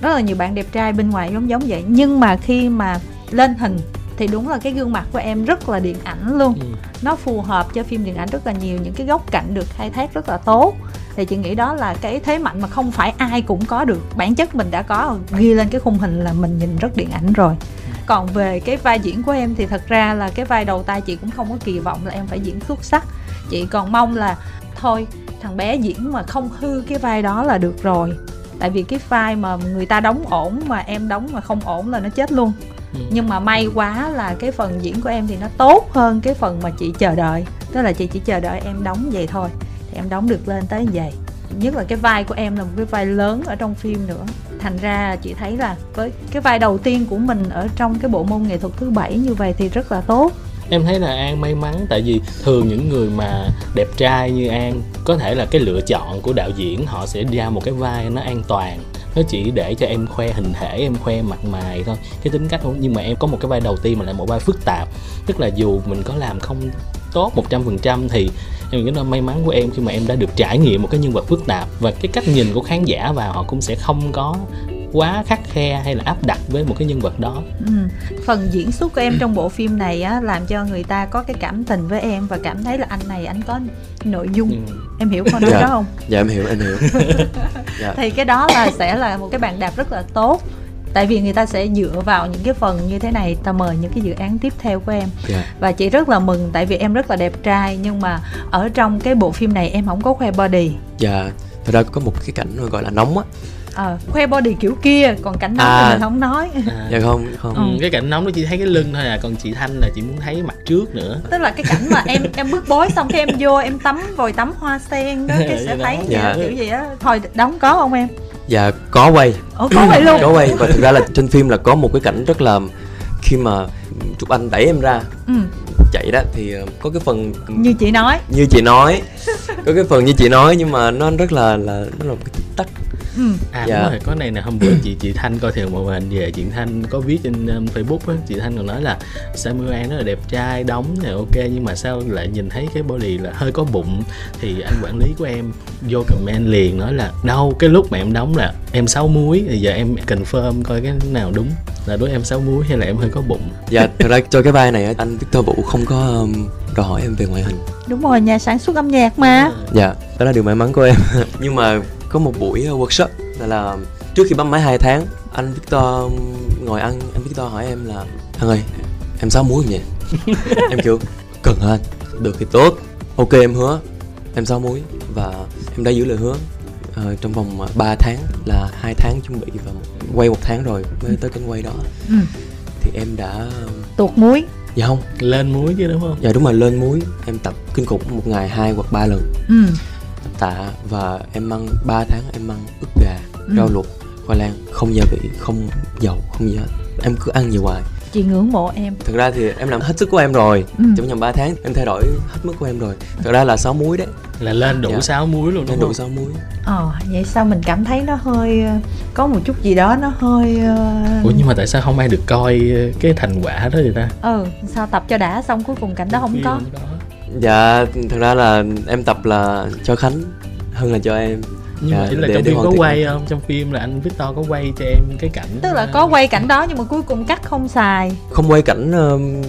[SPEAKER 1] rất là nhiều bạn đẹp trai bên ngoài giống giống vậy nhưng mà khi mà lên hình thì đúng là cái gương mặt của em rất là điện ảnh luôn
[SPEAKER 3] ừ.
[SPEAKER 1] nó phù hợp cho phim điện ảnh rất là nhiều những cái góc cạnh được khai thác rất là tốt thì chị nghĩ đó là cái thế mạnh mà không phải ai cũng có được. Bản chất mình đã có ghi lên cái khung hình là mình nhìn rất điện ảnh rồi. Còn về cái vai diễn của em thì thật ra là cái vai đầu tay chị cũng không có kỳ vọng là em phải diễn xuất sắc. Chị còn mong là thôi thằng bé diễn mà không hư cái vai đó là được rồi. Tại vì cái vai mà người ta đóng ổn mà em đóng mà không ổn là nó chết luôn.
[SPEAKER 3] Ừ.
[SPEAKER 1] nhưng mà may quá là cái phần diễn của em thì nó tốt hơn cái phần mà chị chờ đợi. Tức là chị chỉ chờ đợi em đóng vậy thôi thì em đóng được lên tới như vậy. Nhất là cái vai của em là một cái vai lớn ở trong phim nữa. Thành ra chị thấy là với cái vai đầu tiên của mình ở trong cái bộ môn nghệ thuật thứ bảy như vậy thì rất là tốt.
[SPEAKER 3] Em thấy là an may mắn, tại vì thường những người mà đẹp trai như an, có thể là cái lựa chọn của đạo diễn, họ sẽ ra một cái vai nó an toàn. Nó chỉ để cho em khoe hình thể, em khoe mặt mày thôi, cái tính cách không nhưng mà em có một cái vai đầu tiên mà lại một vai phức tạp. Tức là dù mình có làm không tốt 100% thì em nghĩ là may mắn của em khi mà em đã được trải nghiệm một cái nhân vật phức tạp và cái cách nhìn của khán giả vào họ cũng sẽ không có quá khắc khe hay là áp đặt với một cái nhân vật đó
[SPEAKER 1] Ừ. Phần diễn xuất của em trong bộ phim này á làm cho người ta có cái cảm tình với em và cảm thấy là anh này anh có nội dung.
[SPEAKER 3] ừ.
[SPEAKER 1] Em hiểu câu nói
[SPEAKER 2] Dạ.
[SPEAKER 1] đó không?
[SPEAKER 2] dạ em hiểu em hiểu dạ
[SPEAKER 1] Thì cái đó là sẽ là một cái bàn đạp rất là tốt. Tại vì người ta sẽ dựa vào những cái phần như thế này ta mời những cái dự án tiếp theo của em
[SPEAKER 2] dạ
[SPEAKER 1] và chị rất là mừng tại vì em rất là đẹp trai nhưng mà ở trong cái bộ phim này em không có khoe body
[SPEAKER 2] dạ thật ra có một cái cảnh gọi là nóng á
[SPEAKER 1] ờ khoe body kiểu kia còn cảnh đó
[SPEAKER 2] À.
[SPEAKER 1] thì mình không nói
[SPEAKER 3] À.
[SPEAKER 2] dạ không không
[SPEAKER 3] Ừ, cái cảnh nóng đó chỉ thấy cái lưng thôi à còn chị thanh là chị muốn thấy mặt trước nữa
[SPEAKER 1] tức là cái cảnh mà em em bước bối xong cái em vô em tắm vòi tắm hoa sen đó cái sẽ
[SPEAKER 3] đó.
[SPEAKER 1] thấy
[SPEAKER 2] Dạ.
[SPEAKER 1] kiểu gì á thôi đóng có không em
[SPEAKER 2] dạ có quay.
[SPEAKER 1] Ủa có vậy luôn?
[SPEAKER 2] Có quay và thực ra là trên phim là có một cái cảnh rất là khi mà chụp anh đẩy em ra.
[SPEAKER 1] Ừ,
[SPEAKER 2] chạy đó thì ờ, có cái phần
[SPEAKER 1] như chị nói.
[SPEAKER 2] Như chị nói. Có cái phần như chị nói nhưng mà nó rất là là nó là một cái tích tắc
[SPEAKER 1] ừ.
[SPEAKER 3] à
[SPEAKER 2] Dạ.
[SPEAKER 3] đúng rồi có này nè hôm bữa chị chị thanh coi thường một hình về chị thanh có viết trên um, facebook á chị thanh còn nói là samuel an rất là đẹp trai đóng này ok nhưng mà sao lại nhìn thấy cái body là hơi có bụng? Thì anh quản lý của em vô comment liền nói là đâu cái lúc mà em đóng là em sáu muối thì giờ em confirm coi cái nào đúng là đối em sáu muối hay là em hơi có bụng?
[SPEAKER 2] Dạ thật ra cho cái vai này á, anh Victor Vũ không có um, đòi hỏi em về ngoại hình.
[SPEAKER 1] Đúng rồi nhà sản xuất âm nhạc mà.
[SPEAKER 2] Dạ đó là điều may mắn của em. Nhưng mà có một buổi uh, workshop là, là trước khi bấm máy 2 tháng anh Victor ngồi ăn anh Victor hỏi em là anh ơi em sáu muối không vậy? Em kêu cần anh? Được thì tốt. Ok em hứa em sáu múi và em đã giữ lời hứa. Ờ, trong vòng 3 tháng là hai tháng chuẩn bị và quay một tháng rồi mới tới cánh quay đó.
[SPEAKER 1] Ừ.
[SPEAKER 2] thì em đã
[SPEAKER 1] tuột muối
[SPEAKER 2] dạ không.
[SPEAKER 3] Lên muối chứ đúng không?
[SPEAKER 2] Dạ đúng rồi lên muối em tập kinh khủng một ngày hai hoặc ba lần.
[SPEAKER 1] Ừ.
[SPEAKER 2] tạ và em ăn 3 tháng em ăn ức gà
[SPEAKER 1] Ừ.
[SPEAKER 2] rau luộc khoai lang không gia vị không dầu không gì hết. Em cứ ăn nhiều hoài.
[SPEAKER 1] Chị ngưỡng mộ em.
[SPEAKER 2] Thật ra thì em làm hết sức của em rồi.
[SPEAKER 1] Ừ.
[SPEAKER 2] trong vòng 3 tháng em thay đổi hết mức của em rồi. Thật ra là 6 muối đấy.
[SPEAKER 3] Là lên đủ
[SPEAKER 2] Dạ.
[SPEAKER 3] 6 muối luôn đúng
[SPEAKER 2] đủ
[SPEAKER 3] không?
[SPEAKER 2] 6 muối.
[SPEAKER 1] Ờ vậy sao mình cảm thấy nó hơi ờ, có một chút gì đó nó hơi ờ,
[SPEAKER 3] ủa nhưng mà tại sao không ai được coi ờ, cái thành quả đó vậy ta?
[SPEAKER 1] Ừ sao tập cho đã xong cuối cùng cảnh đó không có
[SPEAKER 2] dạ thật ra là em tập là cho khánh hơn là cho em.
[SPEAKER 3] Nhưng mà
[SPEAKER 2] Dạ,
[SPEAKER 3] ý là
[SPEAKER 2] để-
[SPEAKER 3] trong
[SPEAKER 2] để
[SPEAKER 3] phim có quay không trong phim là anh Victor có quay cho em cái cảnh
[SPEAKER 1] tức là có quay cảnh đó nhưng mà cuối cùng cắt không xài.
[SPEAKER 2] Không quay cảnh um,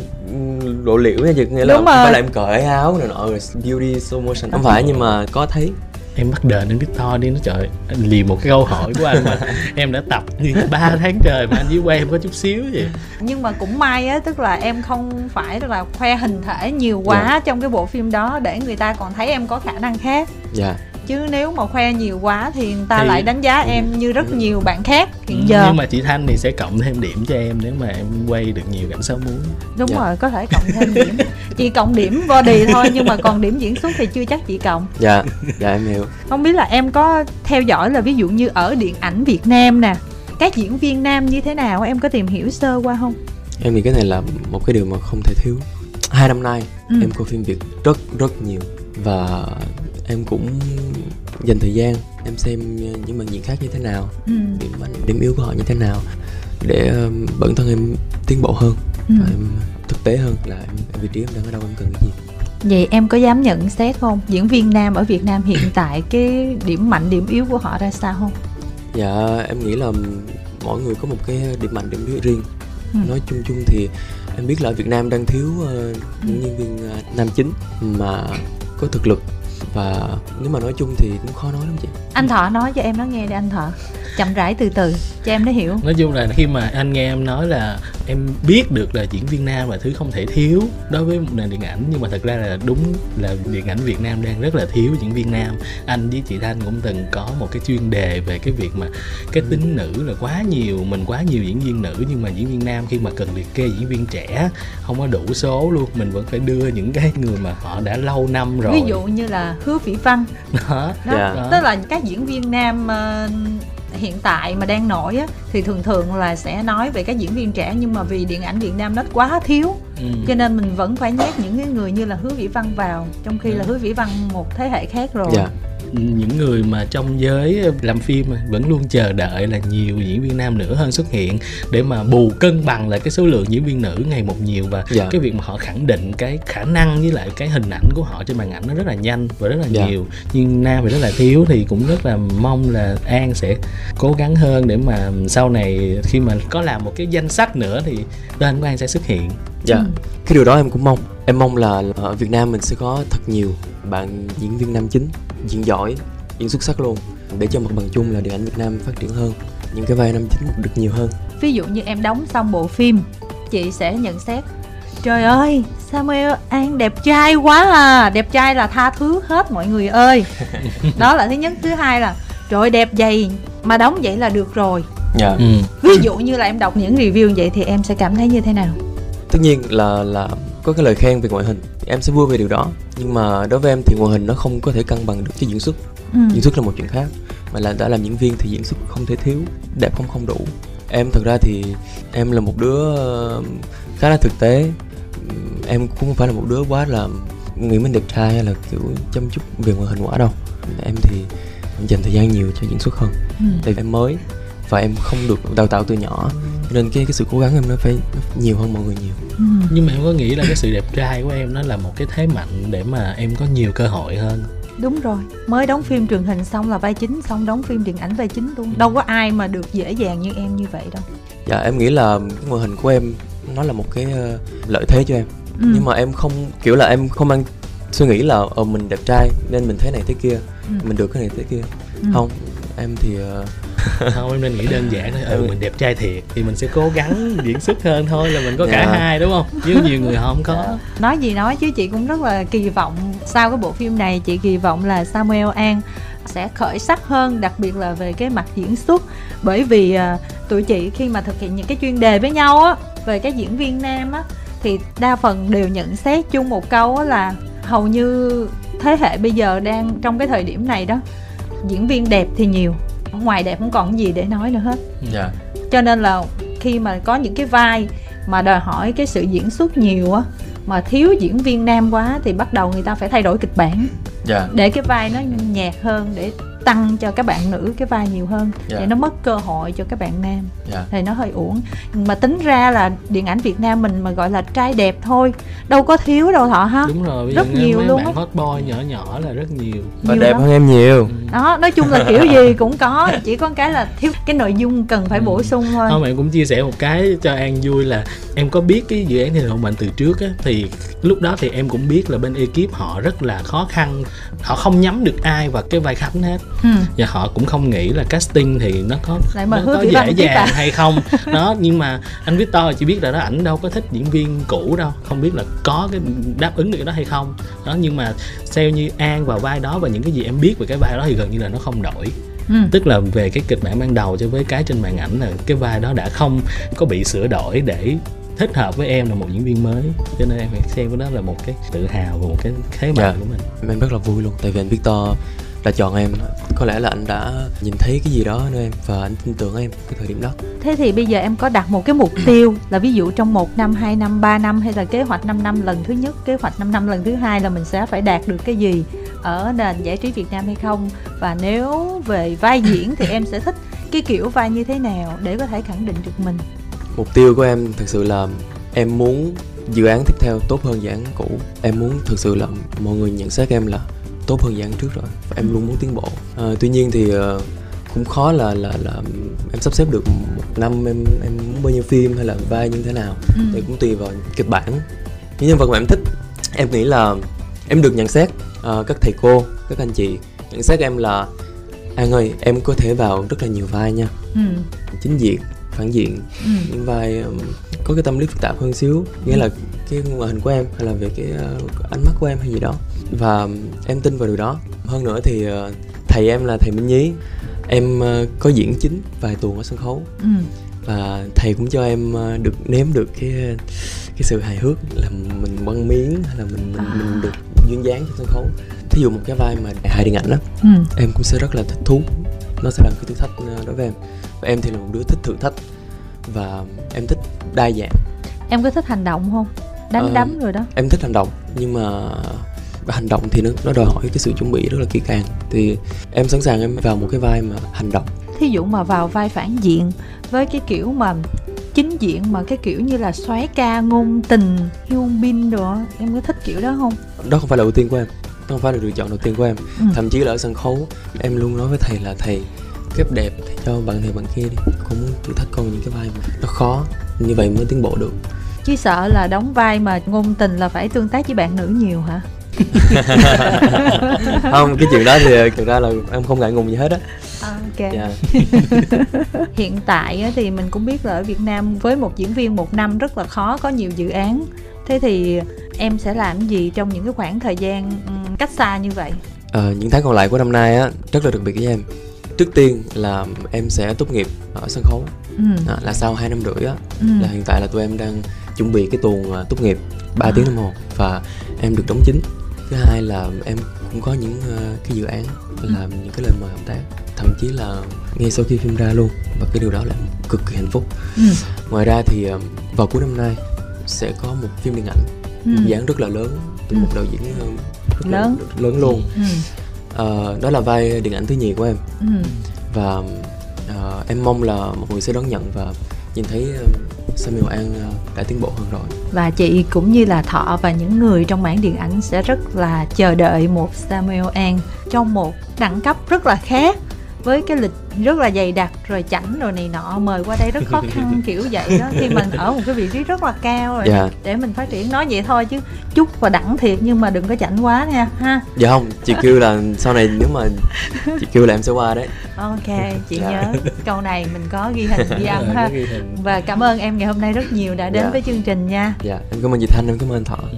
[SPEAKER 2] lộ liễu nha chị nghĩa là
[SPEAKER 1] Đúng rồi.
[SPEAKER 2] phải là em cởi áo này nọ rồi beauty slow motion. Không phải nhưng mà có thấy
[SPEAKER 3] em bắt đền anh Victor đi nó trời anh liền một cái câu hỏi của anh mà em đã tập như ba tháng trời mà anh chỉ quay em có chút xíu vậy?
[SPEAKER 1] Nhưng mà cũng may á tức là em không phải là khoe hình thể nhiều quá trong cái bộ phim đó để người ta còn thấy em có khả năng khác.
[SPEAKER 2] Dạ
[SPEAKER 1] chứ nếu mà khoe nhiều quá thì người ta
[SPEAKER 3] Thì-
[SPEAKER 1] lại đánh giá em như rất nhiều bạn khác hiện giờ.
[SPEAKER 3] Ừ, nhưng mà chị Thanh thì sẽ cộng thêm điểm cho em nếu mà em quay được nhiều cảnh sáu muối
[SPEAKER 1] đúng
[SPEAKER 2] Dạ.
[SPEAKER 1] rồi có thể cộng thêm điểm. Chị cộng điểm body thôi nhưng mà còn điểm diễn xuất thì chưa chắc chị cộng.
[SPEAKER 2] Dạ dạ em hiểu.
[SPEAKER 1] Không biết là em có theo dõi là ví dụ như ở điện ảnh Việt Nam nè các diễn viên nam như thế nào? Em có tìm hiểu sơ qua không?
[SPEAKER 2] Em nghĩ cái này là một cái điều mà không thể thiếu. Hai năm nay
[SPEAKER 1] Ừ.
[SPEAKER 2] em coi phim việt rất rất nhiều và em cũng dành thời gian em xem những màn diễn khác như thế nào
[SPEAKER 1] ừ.
[SPEAKER 2] điểm mạnh điểm yếu của họ như thế nào để um, bản thân em tiến bộ hơn
[SPEAKER 1] Ừ.
[SPEAKER 2] và em thực tế hơn là em vị trí em đang ở đâu em cần cái gì
[SPEAKER 1] vậy em có dám nhận xét không diễn viên nam ở Việt Nam hiện tại cái điểm mạnh điểm yếu của họ ra sao không
[SPEAKER 2] dạ em nghĩ là mỗi người có một cái điểm mạnh điểm yếu riêng
[SPEAKER 1] Ừ.
[SPEAKER 2] nói chung chung thì em biết là ở Việt Nam đang thiếu ờ, những nhân viên ờ, nam chính mà có thực lực và nếu mà nói chung thì cũng khó nói lắm chị.
[SPEAKER 1] Anh Thọ nói cho em nó nghe đi anh Thọ. Chậm rãi từ từ cho em nó hiểu.
[SPEAKER 3] Nói chung là khi mà anh nghe em nói là em biết được là diễn viên nam là thứ không thể thiếu đối với một nền điện ảnh nhưng mà thật ra là đúng là điện ảnh Việt Nam đang rất là thiếu diễn viên nam. Anh với chị Thanh cũng từng có một cái chuyên đề về cái việc mà cái tính nữ là quá nhiều mình quá nhiều diễn viên nữ nhưng mà diễn viên nam khi mà cần liệt kê diễn viên trẻ không có đủ số luôn. Mình vẫn phải đưa những cái người mà họ đã lâu năm rồi.
[SPEAKER 1] ví dụ như là Hứa Vĩ Văn.
[SPEAKER 3] Đó
[SPEAKER 1] đó
[SPEAKER 2] Dạ.
[SPEAKER 1] tức là các diễn viên nam ờ, hiện tại mà đang nổi á, thì thường thường là sẽ nói về các diễn viên trẻ nhưng mà vì điện ảnh Việt Nam nó quá thiếu
[SPEAKER 3] ừ.
[SPEAKER 1] cho nên mình vẫn phải nhét những cái người như là Hứa Vĩ Văn vào trong khi là Hứa Vĩ Văn một thế hệ khác rồi
[SPEAKER 2] dạ
[SPEAKER 3] những người mà trong giới làm phim mà vẫn luôn chờ đợi là nhiều diễn viên nam nữa hơn xuất hiện để mà bù cân bằng lại cái số lượng diễn viên nữ ngày một nhiều và
[SPEAKER 2] Dạ.
[SPEAKER 3] cái việc mà họ khẳng định cái khả năng với lại cái hình ảnh của họ trên màn ảnh nó rất là nhanh và rất là
[SPEAKER 2] Dạ.
[SPEAKER 3] nhiều nhưng nam thì rất là thiếu thì cũng rất là mong là An sẽ cố gắng hơn để mà sau này khi mà có làm một cái danh sách nữa thì tên của An sẽ xuất hiện
[SPEAKER 2] dạ
[SPEAKER 1] Ừ.
[SPEAKER 2] cái điều đó em cũng mong. Em mong là ở Việt Nam mình sẽ có thật nhiều bạn diễn viên nam chính diễn giỏi diễn xuất sắc luôn. Để cho mặt bằng chung là điện ảnh Việt Nam phát triển hơn những cái vai nam chính được nhiều hơn.
[SPEAKER 1] Ví dụ như em đóng xong bộ phim chị sẽ nhận xét trời ơi Samuel An đẹp trai quá à đẹp trai là tha thứ hết mọi người ơi. Đó là thứ nhất. Thứ hai là trời ơi, đẹp vậy mà đóng vậy là được rồi.
[SPEAKER 2] Dạ.
[SPEAKER 3] Ừ.
[SPEAKER 1] ví dụ như là em đọc những review vậy thì em sẽ cảm thấy như thế nào
[SPEAKER 2] tất nhiên là là có cái lời khen về ngoại hình em sẽ vui về điều đó. Nhưng mà đối với em thì ngoại hình nó không có thể cân bằng được cái diễn xuất.
[SPEAKER 1] Ừ.
[SPEAKER 2] diễn xuất là một chuyện khác mà là đã làm diễn viên thì diễn xuất không thể thiếu đẹp không không đủ. Em thật ra thì em là một đứa ờ, khá là thực tế. Em cũng không phải là một đứa quá là nghĩ mình đẹp trai hay là kiểu chăm chút về ngoại hình quá đâu. Em thì dành thời gian nhiều cho diễn xuất hơn.
[SPEAKER 1] Ừ.
[SPEAKER 2] tại vì em mới và em không được đào tạo từ nhỏ. Cho nên cái cái sự cố gắng em nó phải nhiều hơn mọi người nhiều.
[SPEAKER 1] Ừ.
[SPEAKER 3] nhưng mà em có nghĩ là cái sự đẹp trai của em nó là một cái thế mạnh để mà em có nhiều cơ hội hơn?
[SPEAKER 1] Đúng rồi. Mới đóng phim truyền hình xong là vai chính xong đóng phim điện ảnh vai chính luôn. Đâu có ai mà được dễ dàng như em như vậy đâu.
[SPEAKER 2] Dạ em nghĩ là cái ngoại hình của em nó là một cái ờ, lợi thế cho em.
[SPEAKER 1] Ừ.
[SPEAKER 2] nhưng mà em không kiểu là em không mang suy nghĩ là ờ mình đẹp trai nên mình thế này thế kia
[SPEAKER 1] Ừ.
[SPEAKER 2] mình được cái này thế kia.
[SPEAKER 1] Ừ.
[SPEAKER 2] không em thì ờ,
[SPEAKER 3] không em nên nghĩ đơn giản thôi. Ừ
[SPEAKER 2] Ừ.
[SPEAKER 3] mình đẹp trai thiệt. Thì mình sẽ cố gắng diễn xuất hơn thôi là mình có cả
[SPEAKER 2] Dạ.
[SPEAKER 3] hai đúng không? Chứ nhiều người họ không có.
[SPEAKER 1] Nói gì nói chứ chị cũng rất là kỳ vọng sau cái bộ phim này. Chị kỳ vọng là Samuel An sẽ khởi sắc hơn đặc biệt là về cái mặt diễn xuất. Bởi vì à, tụi chị khi mà thực hiện những cái chuyên đề với nhau á về các diễn viên nam á thì đa phần đều nhận xét chung một câu á là hầu như thế hệ bây giờ đang trong cái thời điểm này đó diễn viên đẹp thì nhiều ngoài đẹp không còn gì để nói nữa hết.
[SPEAKER 2] Dạ.
[SPEAKER 1] Cho nên là khi mà có những cái vai mà đòi hỏi cái sự diễn xuất nhiều á mà thiếu diễn viên nam quá thì bắt đầu người ta phải thay đổi kịch bản.
[SPEAKER 2] Dạ.
[SPEAKER 1] Để cái vai nó nhạt hơn để tăng cho các bạn nữ cái vai nhiều hơn
[SPEAKER 2] Dạ.
[SPEAKER 1] để nó mất cơ hội cho các bạn nam.
[SPEAKER 2] Dạ.
[SPEAKER 1] Thì nó hơi uổng. Mà tính ra là điện ảnh Việt Nam mình mà gọi là trai đẹp thôi đâu có thiếu đâu thọ ha.
[SPEAKER 3] Đúng rồi bây
[SPEAKER 1] Rất
[SPEAKER 3] giờ
[SPEAKER 1] nhiều
[SPEAKER 3] mấy
[SPEAKER 1] luôn
[SPEAKER 3] bạn hot boy nhỏ nhỏ là rất nhiều.
[SPEAKER 2] Và
[SPEAKER 1] Nhiều
[SPEAKER 2] đẹp
[SPEAKER 1] lắm.
[SPEAKER 2] hơn em nhiều.
[SPEAKER 1] Đó nói chung là kiểu gì cũng có chỉ có cái là thiếu cái nội dung cần phải bổ sung thôi.
[SPEAKER 3] Không em cũng chia sẻ một cái cho an vui là em có biết cái dự án thiên hậu mạnh từ trước á thì lúc đó thì em cũng biết là bên ekip họ rất là khó khăn họ không nhắm được ai vào cái vai khánh hết
[SPEAKER 1] ừ.
[SPEAKER 3] và họ cũng không nghĩ là casting thì nó có
[SPEAKER 1] Lại
[SPEAKER 3] nó có dễ dàng hay không. Đó nhưng mà anh Victor chỉ biết là đó ảnh đâu có thích diễn viên cũ đâu. Không biết là có cái đáp ứng được cái đó hay không. Đó nhưng mà theo như An vào vai đó và những cái gì em biết về cái vai đó thì gần như là nó không đổi.
[SPEAKER 1] Ừ.
[SPEAKER 3] tức là về cái kịch bản ban đầu cho với cái trên màn ảnh là cái vai đó đã không có bị sửa đổi để thích hợp với em là một diễn viên mới. Cho nên em phải xem cái đó là một cái tự hào và một cái thế mạnh
[SPEAKER 2] Dạ.
[SPEAKER 3] của mình.
[SPEAKER 2] Em rất là vui luôn tại vì anh Victor đã chọn em có lẽ là anh đã nhìn thấy cái gì đó nơi em và anh tin tưởng em cái thời điểm đó
[SPEAKER 1] Thế thì bây giờ em có đặt một cái mục tiêu là ví dụ trong một năm, hai năm, ba năm hay là kế hoạch 5 năm lần thứ nhất, kế hoạch 5 năm lần thứ hai là mình sẽ phải đạt được cái gì ở nền giải trí Việt Nam hay không? Và nếu về vai diễn thì em sẽ thích cái kiểu vai như thế nào để có thể khẳng định được mình?
[SPEAKER 2] mục tiêu của em thực sự là em muốn dự án tiếp theo tốt hơn dự án cũ em muốn thực sự là mọi người nhận xét em là tốt hơn án trước rồi. Và em luôn muốn tiến bộ. Ờ, tuy nhiên thì ờ, cũng khó là là là em sắp xếp được một năm em em muốn bao nhiêu phim hay là vai như thế nào.
[SPEAKER 1] Ừ.
[SPEAKER 2] thì cũng tùy vào kịch bản. Những nhân vật mà em thích em nghĩ là em được nhận xét ờ, các thầy cô các anh chị. Nhận xét em là an ơi em có thể vào rất là nhiều vai nha.
[SPEAKER 1] Ừ.
[SPEAKER 2] chính diện phản diện.
[SPEAKER 1] Ừ.
[SPEAKER 2] những vai um, có cái tâm lý phức tạp hơn xíu. Nghĩa là cái ngoại hình của em hay là về cái uh, ánh mắt của em hay gì đó và em tin vào điều đó hơn nữa thì uh, thầy em là thầy Minh Nhí em uh, có diễn chính vài tuần ở sân khấu
[SPEAKER 1] Ừ.
[SPEAKER 2] và thầy cũng cho em uh, được nếm được cái cái sự hài hước là mình băng miếng hay là mình mình,
[SPEAKER 1] À.
[SPEAKER 2] mình được duyên dáng trên sân khấu thí dụ một cái vai mà hài điện ảnh đó
[SPEAKER 1] Ừ.
[SPEAKER 2] em cũng sẽ rất là thích thú nó sẽ là một cái thử thách đối với em và em thì là một đứa thích thử thách và em thích đa dạng
[SPEAKER 1] Em có thích hành động không? Đánh
[SPEAKER 2] Ờ.
[SPEAKER 1] đấm rồi đó.
[SPEAKER 2] em thích hành động nhưng mà hành động thì nó nó đòi hỏi cái sự chuẩn bị rất là kỹ càng. Thì em sẵn sàng em vào một cái vai mà hành động.
[SPEAKER 1] Thí dụ mà vào vai phản diện với cái kiểu mà chính diện mà cái kiểu như là soái ca ngôn tình Hyun Bin đồ em có thích kiểu đó không?
[SPEAKER 2] đó không phải là ưu tiên của em. Đó không phải là lựa chọn đầu tiên của em.
[SPEAKER 1] Ừ.
[SPEAKER 2] thậm chí là ở sân khấu em luôn nói với thầy là thầy kép đẹp thầy cho bạn này bạn kia đi. Con muốn thử thách con những cái vai mà nó khó. Như vậy mới tiến bộ được.
[SPEAKER 1] Chứ sợ là đóng vai mà ngôn tình là phải tương tác với bạn nữ nhiều hả?
[SPEAKER 2] không cái chuyện đó thì thực ra là em không ngại ngùng gì hết á
[SPEAKER 1] Ok.
[SPEAKER 2] dạ
[SPEAKER 1] Hiện tại thì mình cũng biết là ở Việt Nam với một diễn viên một năm rất là khó có nhiều dự án. Thế thì em sẽ làm gì trong những cái khoảng thời gian cách xa như vậy?
[SPEAKER 2] Ờ, những tháng còn lại của năm nay á rất là đặc biệt với em trước tiên là em sẽ tốt nghiệp ở sân khấu
[SPEAKER 1] Ừ.
[SPEAKER 2] à, là sau 2 năm rưỡi á
[SPEAKER 1] Ừ.
[SPEAKER 2] là hiện tại là tụi em đang chuẩn bị cái tuần à, tốt nghiệp 3
[SPEAKER 1] À.
[SPEAKER 2] tiếng đồng hồ và em được đóng chính thứ hai là em cũng có những à, cái dự án làm những cái lời mời hợp tác thậm chí là ngay sau khi phim ra luôn và cái điều đó là em cực kỳ hạnh phúc
[SPEAKER 1] Ừ.
[SPEAKER 2] ngoài ra thì à, vào cuối năm nay sẽ có một phim điện ảnh
[SPEAKER 1] Ừ.
[SPEAKER 2] dự án rất là lớn từ
[SPEAKER 1] Ừ.
[SPEAKER 2] một đạo diễn à, rất là-
[SPEAKER 1] Lớn.
[SPEAKER 2] rất lớn luôn
[SPEAKER 1] Ừ.
[SPEAKER 2] Ờ, đó là vai điện ảnh thứ nhì của em
[SPEAKER 1] Ừ.
[SPEAKER 2] và ờ, em mong là mọi người sẽ đón nhận và nhìn thấy ờ, Samuel An ờ, đã tiến bộ hơn rồi.
[SPEAKER 1] Và chị cũng như là Thọ và những người trong mảng điện ảnh sẽ rất là chờ đợi một Samuel An trong một đẳng cấp rất là khác với cái lịch rất là dày đặc rồi chảnh rồi này nọ mời qua đây rất khó khăn kiểu vậy đó khi mình ở một cái vị trí rất là cao rồi
[SPEAKER 2] Dạ.
[SPEAKER 1] để mình phát triển nói vậy thôi chứ chút và đẳng thiệt nhưng mà đừng có chảnh quá nha ha
[SPEAKER 2] dạ không chị kêu là sau này nếu mà chị kêu là em sẽ qua đấy
[SPEAKER 1] ok chị
[SPEAKER 2] Dạ.
[SPEAKER 1] nhớ câu này mình có ghi hình ghi âm ha
[SPEAKER 3] ghi hình.
[SPEAKER 1] và cảm ơn em ngày hôm nay rất nhiều đã đến
[SPEAKER 2] Dạ.
[SPEAKER 1] với chương trình nha
[SPEAKER 2] dạ em cảm ơn chị Thanh em cảm ơn anh Thọ
[SPEAKER 3] Ừ.